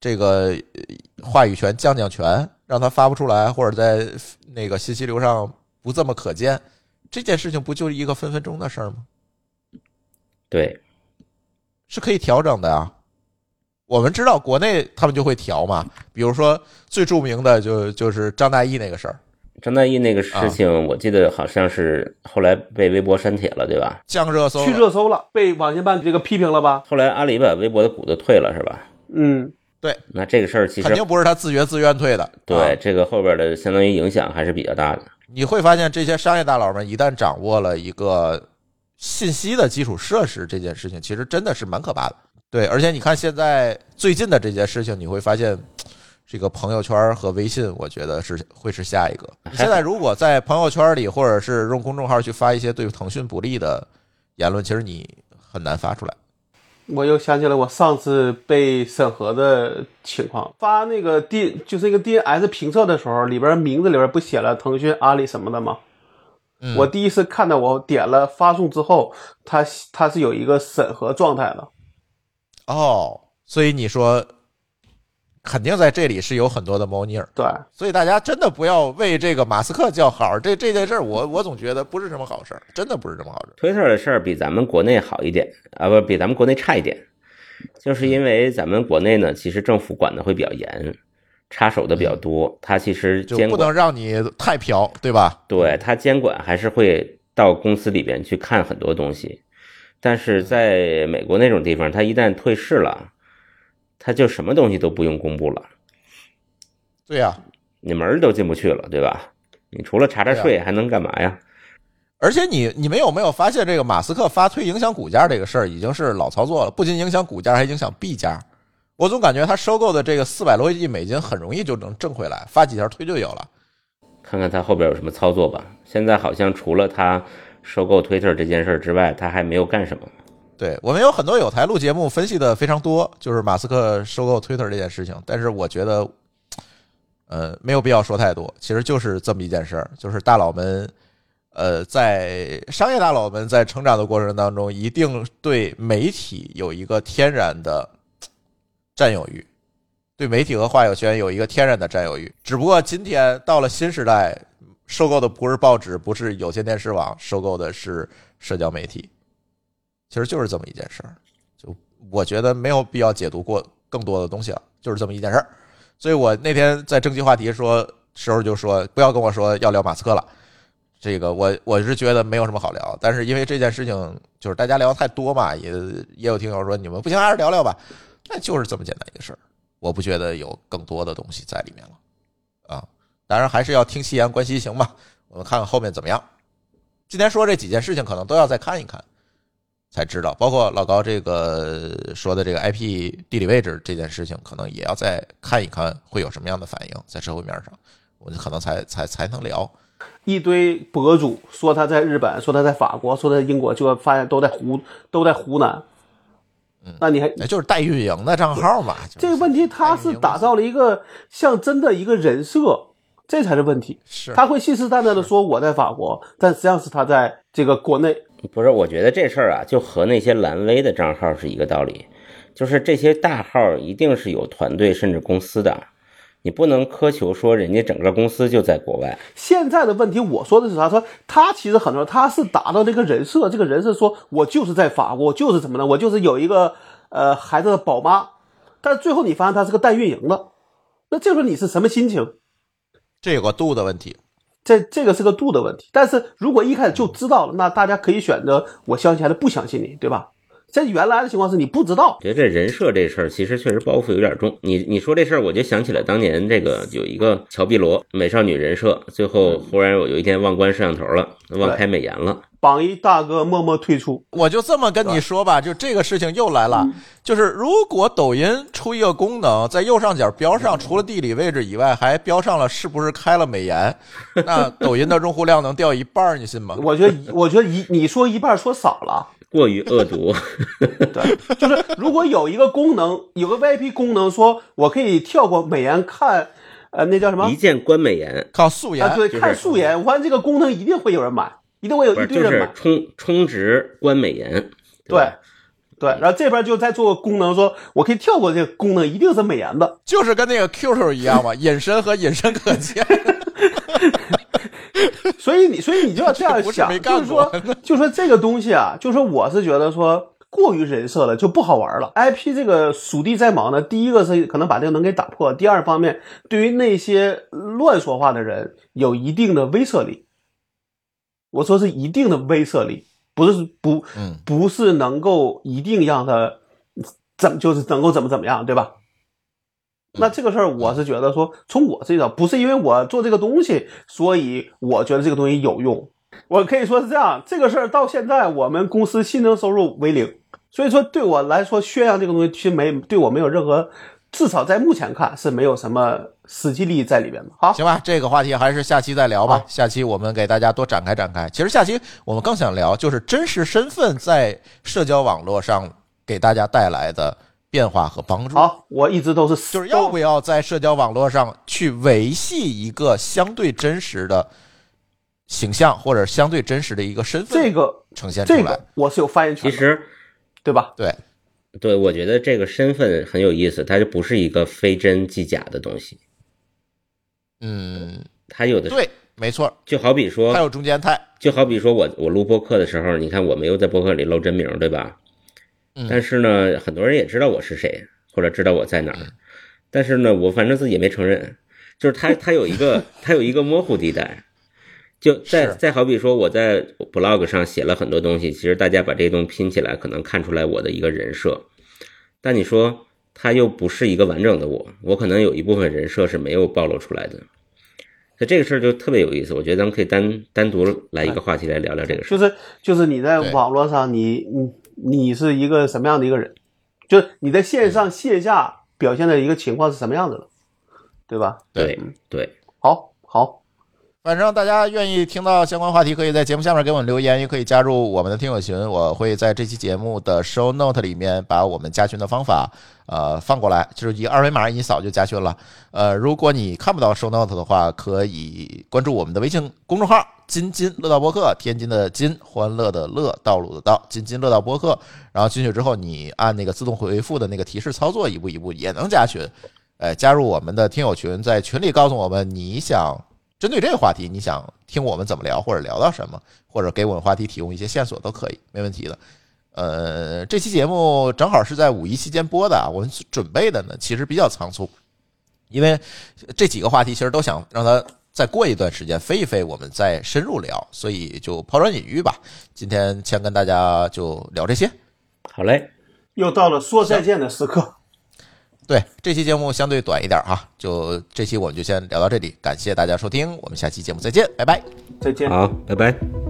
Speaker 1: 这个呃话语权降降权，让他发不出来，或者在那个信息流上不这么可见，这件事情不就是一个分分钟的事儿吗？
Speaker 2: 对，
Speaker 1: 是可以调整的啊。我们知道国内他们就会调嘛，比如说最著名的就就是张大奕那个事儿，
Speaker 2: 张大奕那个事情，我记得好像是后来被微博删帖了，对吧？
Speaker 1: 降热搜了，
Speaker 3: 去热搜了，被网信办这个批评了吧？
Speaker 2: 后来阿里把微博的股都退了，是吧？
Speaker 3: 嗯，对
Speaker 2: 那这个事儿其实
Speaker 1: 肯定不是他自觉自愿退的。
Speaker 2: 对
Speaker 1: 啊
Speaker 2: 这个后边的相当于影响还是比较大的。
Speaker 1: 你会发现这些商业大佬们一旦掌握了一个信息的基础设施这件事情，其实真的是蛮可怕的。对，而且你看现在最近的这件事情，你会发现，这个朋友圈和微信，我觉得是会是下一个。你现在如果在朋友圈里，或者是用公众号去发一些对腾讯不利的言论，其实你很难发出来。
Speaker 3: 我又想起了我上次被审核的情况，发那个 D 就是那个 DNS 评测的时候，里边名字里边不写了腾讯、阿里什么的吗？
Speaker 1: 嗯
Speaker 3: 我第一次看到我点了发送之后，它它是有一个审核状态的。
Speaker 1: 哦，所以你说肯定在这里是有很多的猫腻儿，
Speaker 3: 对，
Speaker 1: 所以大家真的不要为这个马斯克叫好。这这件事儿，我我总觉得不是什么好事儿，真的不是什么好事儿。
Speaker 2: 推特的事儿比咱们国内好一点啊，不比咱们国内差一点，就是因为咱们国内呢，其实政府管的会比较严，插手的比较多，它其实监管
Speaker 1: 就不能让你太飘，对吧？
Speaker 2: 对它监管还是会到公司里边去看很多东西，但是在美国那种地方，它一旦退市了，它就什么东西都不用公布了，
Speaker 1: 对呀、
Speaker 2: 你门儿都进不去了，对吧？你除了查查税还能干嘛呀？
Speaker 1: 而且你你们有没有发现，这个马斯克发推影响股价这个事儿已经是老操作了，不仅影响股价，还影响币价。我总感觉他收购的这个四百多亿美金很容易就能挣回来，发几条推就有了。
Speaker 2: 看看他后边有什么操作吧。现在好像除了他收购 Twitter 这件事儿之外，他还没有干什么。
Speaker 1: 对我们有很多有台录节目分析的非常多，就是马斯克收购 Twitter 这件事情，但是我觉得，呃，没有必要说太多，其实就是这么一件事儿，就是大佬们，呃，在商业大佬们在成长的过程当中，一定对媒体有一个天然的占有欲，对媒体和话语权有一个天然的占有欲，只不过今天到了新时代，收购的不是报纸，不是有线电视网，收购的是社交媒体。其实就是这么一件事儿，就我觉得没有必要解读过更多的东西了，就是这么一件事儿。所以我那天在征集话题说时候就说不要跟我说要聊马斯克了，这个我我是觉得没有什么好聊，但是因为这件事情就是大家聊太多嘛，也也有听友说你们不行还是聊聊吧，那就是这么简单一个事儿，我不觉得有更多的东西在里面了啊。当然还是要听其言观其行吧，我们看看后面怎么样。今天说这几件事情可能都要再看一看。才知道，包括老高这个说的这个 IP 地理位置这件事情，可能也要再看一看会有什么样的反应在社会面上，我就可能才才才能聊。
Speaker 3: 一堆博主说他在日本，说他在法国，说他在英国，就发现都在湖都在湖南。
Speaker 1: 嗯
Speaker 3: 那你还
Speaker 1: 那就是代运营的账号嘛。就是
Speaker 3: 这个问题，他是打造了一个像真的一个人设，这才是问题。
Speaker 1: 是
Speaker 3: 他会信誓旦旦的说我在法国，但实际上是他在这个国内。
Speaker 2: 不是，我觉得这事儿啊，就和那些蓝 V 的账号是一个道理，就是这些大号一定是有团队甚至公司的，你不能苛求说人家整个公司就在国外。
Speaker 3: 现在的问题，我说的是啥？说他其实很多，他是达到这个人设，这个人设说我就是在法国，我就是怎么呢，我就是有一个呃孩子的宝妈，但是最后你发现他是个代运营的，那这时候你是什么心情？
Speaker 1: 这有个度的问题。
Speaker 3: 这这个是个度的问题。但是如果一开始就知道了，那大家可以选择我相信还是不相信你，对吧？在原来的情况是你不知道
Speaker 2: 我，觉得这人设这事儿其实确实包袱有点重。你你说这事儿，我就想起来当年这个有一个乔碧罗美少女人设，最后忽然我有一天忘关摄像头了，忘开美颜了。
Speaker 3: 榜一大哥默默退出。
Speaker 1: 我就这么跟你说吧，就这个事情又来了，就是如果抖音出一个功能，在右上角标上除了地理位置以外，还标上了是不是开了美颜，那抖音的用户量能掉一半儿，你信吗？
Speaker 3: 我觉得，我觉得一你说一半说少了。
Speaker 2: 过于恶毒，(laughs)
Speaker 3: 对，就是如果有一个功能，有个 VIP 功能，说我可以跳过美颜看，呃，那叫什么
Speaker 2: 一？键关美颜，
Speaker 1: 靠素颜
Speaker 3: 啊，，对，
Speaker 2: 就是
Speaker 3: 看素颜。我发现这个功能一定会有人买，一定会有一堆人买。
Speaker 2: 充充值关美颜，
Speaker 3: 对，对，然后这边就再做个功能，说我可以跳过这个功能，一定是美颜的。
Speaker 1: 就是跟那个 QQ 一样嘛，隐身和隐身可见。(laughs) (laughs)
Speaker 3: 所以你，所以你就要这样想，就是说，(laughs) 就是说这个东西啊，就是说我是觉得说过于人设了就不好玩了。IP 这个属地在忙呢，第一个是可能把这个能给打破，第二方面对于那些乱说话的人有一定的威慑力。我说是一定的威慑力，不是不
Speaker 1: 嗯
Speaker 3: 不是能够一定让他怎么就是能够怎么怎么样，对吧？那这个事儿，我是觉得说，从我这个不是因为我做这个东西，所以我觉得这个东西有用，我可以说是这样，这个事儿到现在我们公司新增收入为零，所以说对我来说宣扬这个东西其实没对我没有任何，至少在目前看是没有什么实际利益在里边的。好，
Speaker 1: 行吧，这个话题还是下期再聊吧。下期我们给大家多展开展开。其实下期我们更想聊，就是真实身份在社交网络上给大家带来的变化和帮助。
Speaker 3: 好，我一直都是
Speaker 1: 就是要不要在社交网络上去维系一个相对真实的形象，或者相对真实的一个身份
Speaker 3: 这个
Speaker 1: 呈现出来
Speaker 3: 这个？我是有发言权的，
Speaker 2: 其实
Speaker 3: 对吧？
Speaker 1: 对，
Speaker 2: 对我觉得这个身份很有意思，它就不是一个非真即假的东西，
Speaker 1: 嗯，
Speaker 2: 它有的
Speaker 1: 对，没错，
Speaker 2: 就好比说
Speaker 1: 还有中间态，
Speaker 2: 就好比说我我录播客的时候，你看我没有在播客里露真名，对吧？
Speaker 1: 嗯
Speaker 2: 但是呢，很多人也知道我是谁，或者知道我在哪儿。但是呢，我反正自己也没承认，就是他他有一个 (laughs) 他有一个模糊地带。就再
Speaker 1: 是
Speaker 2: 再好比说，我在 blog 上写了很多东西，其实大家把这些东西拼起来，可能看出来我的一个人设。但你说他又不是一个完整的我，我可能有一部分人设是没有暴露出来的。所以这个事儿就特别有意思，我觉得咱们可以单单独来一个话题来聊聊这个事儿。
Speaker 3: 就是就是你在网络上你，你你是一个什么样的一个人？就是你在线上线下表现的一个情况是什么样子的，对吧？
Speaker 2: 对对，
Speaker 3: 好，好，
Speaker 1: 反正大家愿意听到相关话题，可以在节目下面给我们留言，也可以加入我们的听友群。我会在这期节目的 show note 里面把我们加群的方法呃放过来，就是一二维码一扫就加群了。呃，如果你看不到 show note 的话，可以关注我们的微信公众号“津津乐道播客”，天津的津，欢乐的乐，道路的道，津津乐道播客。然后进去之后，你按那个自动回复的那个提示操作，一步一步也能加群。哎，加入我们的听友群，在群里告诉我们你想针对这个话题，你想听我们怎么聊，或者聊到什么，或者给我们话题提供一些线索都可以，没问题的。呃，这期节目正好是在五一期间播的啊，我们准备的呢其实比较仓促，因为这几个话题其实都想让它再过一段时间飞一飞，我们再深入聊，所以就抛砖引玉吧。今天先跟大家就聊这些。
Speaker 2: 好嘞，
Speaker 3: 又到了说再见的时刻。
Speaker 1: 对，这期节目相对短一点哈，就这期我们就先聊到这里，感谢大家收听，我们下期节目再见，拜拜。
Speaker 3: 再见。
Speaker 2: 好，拜拜。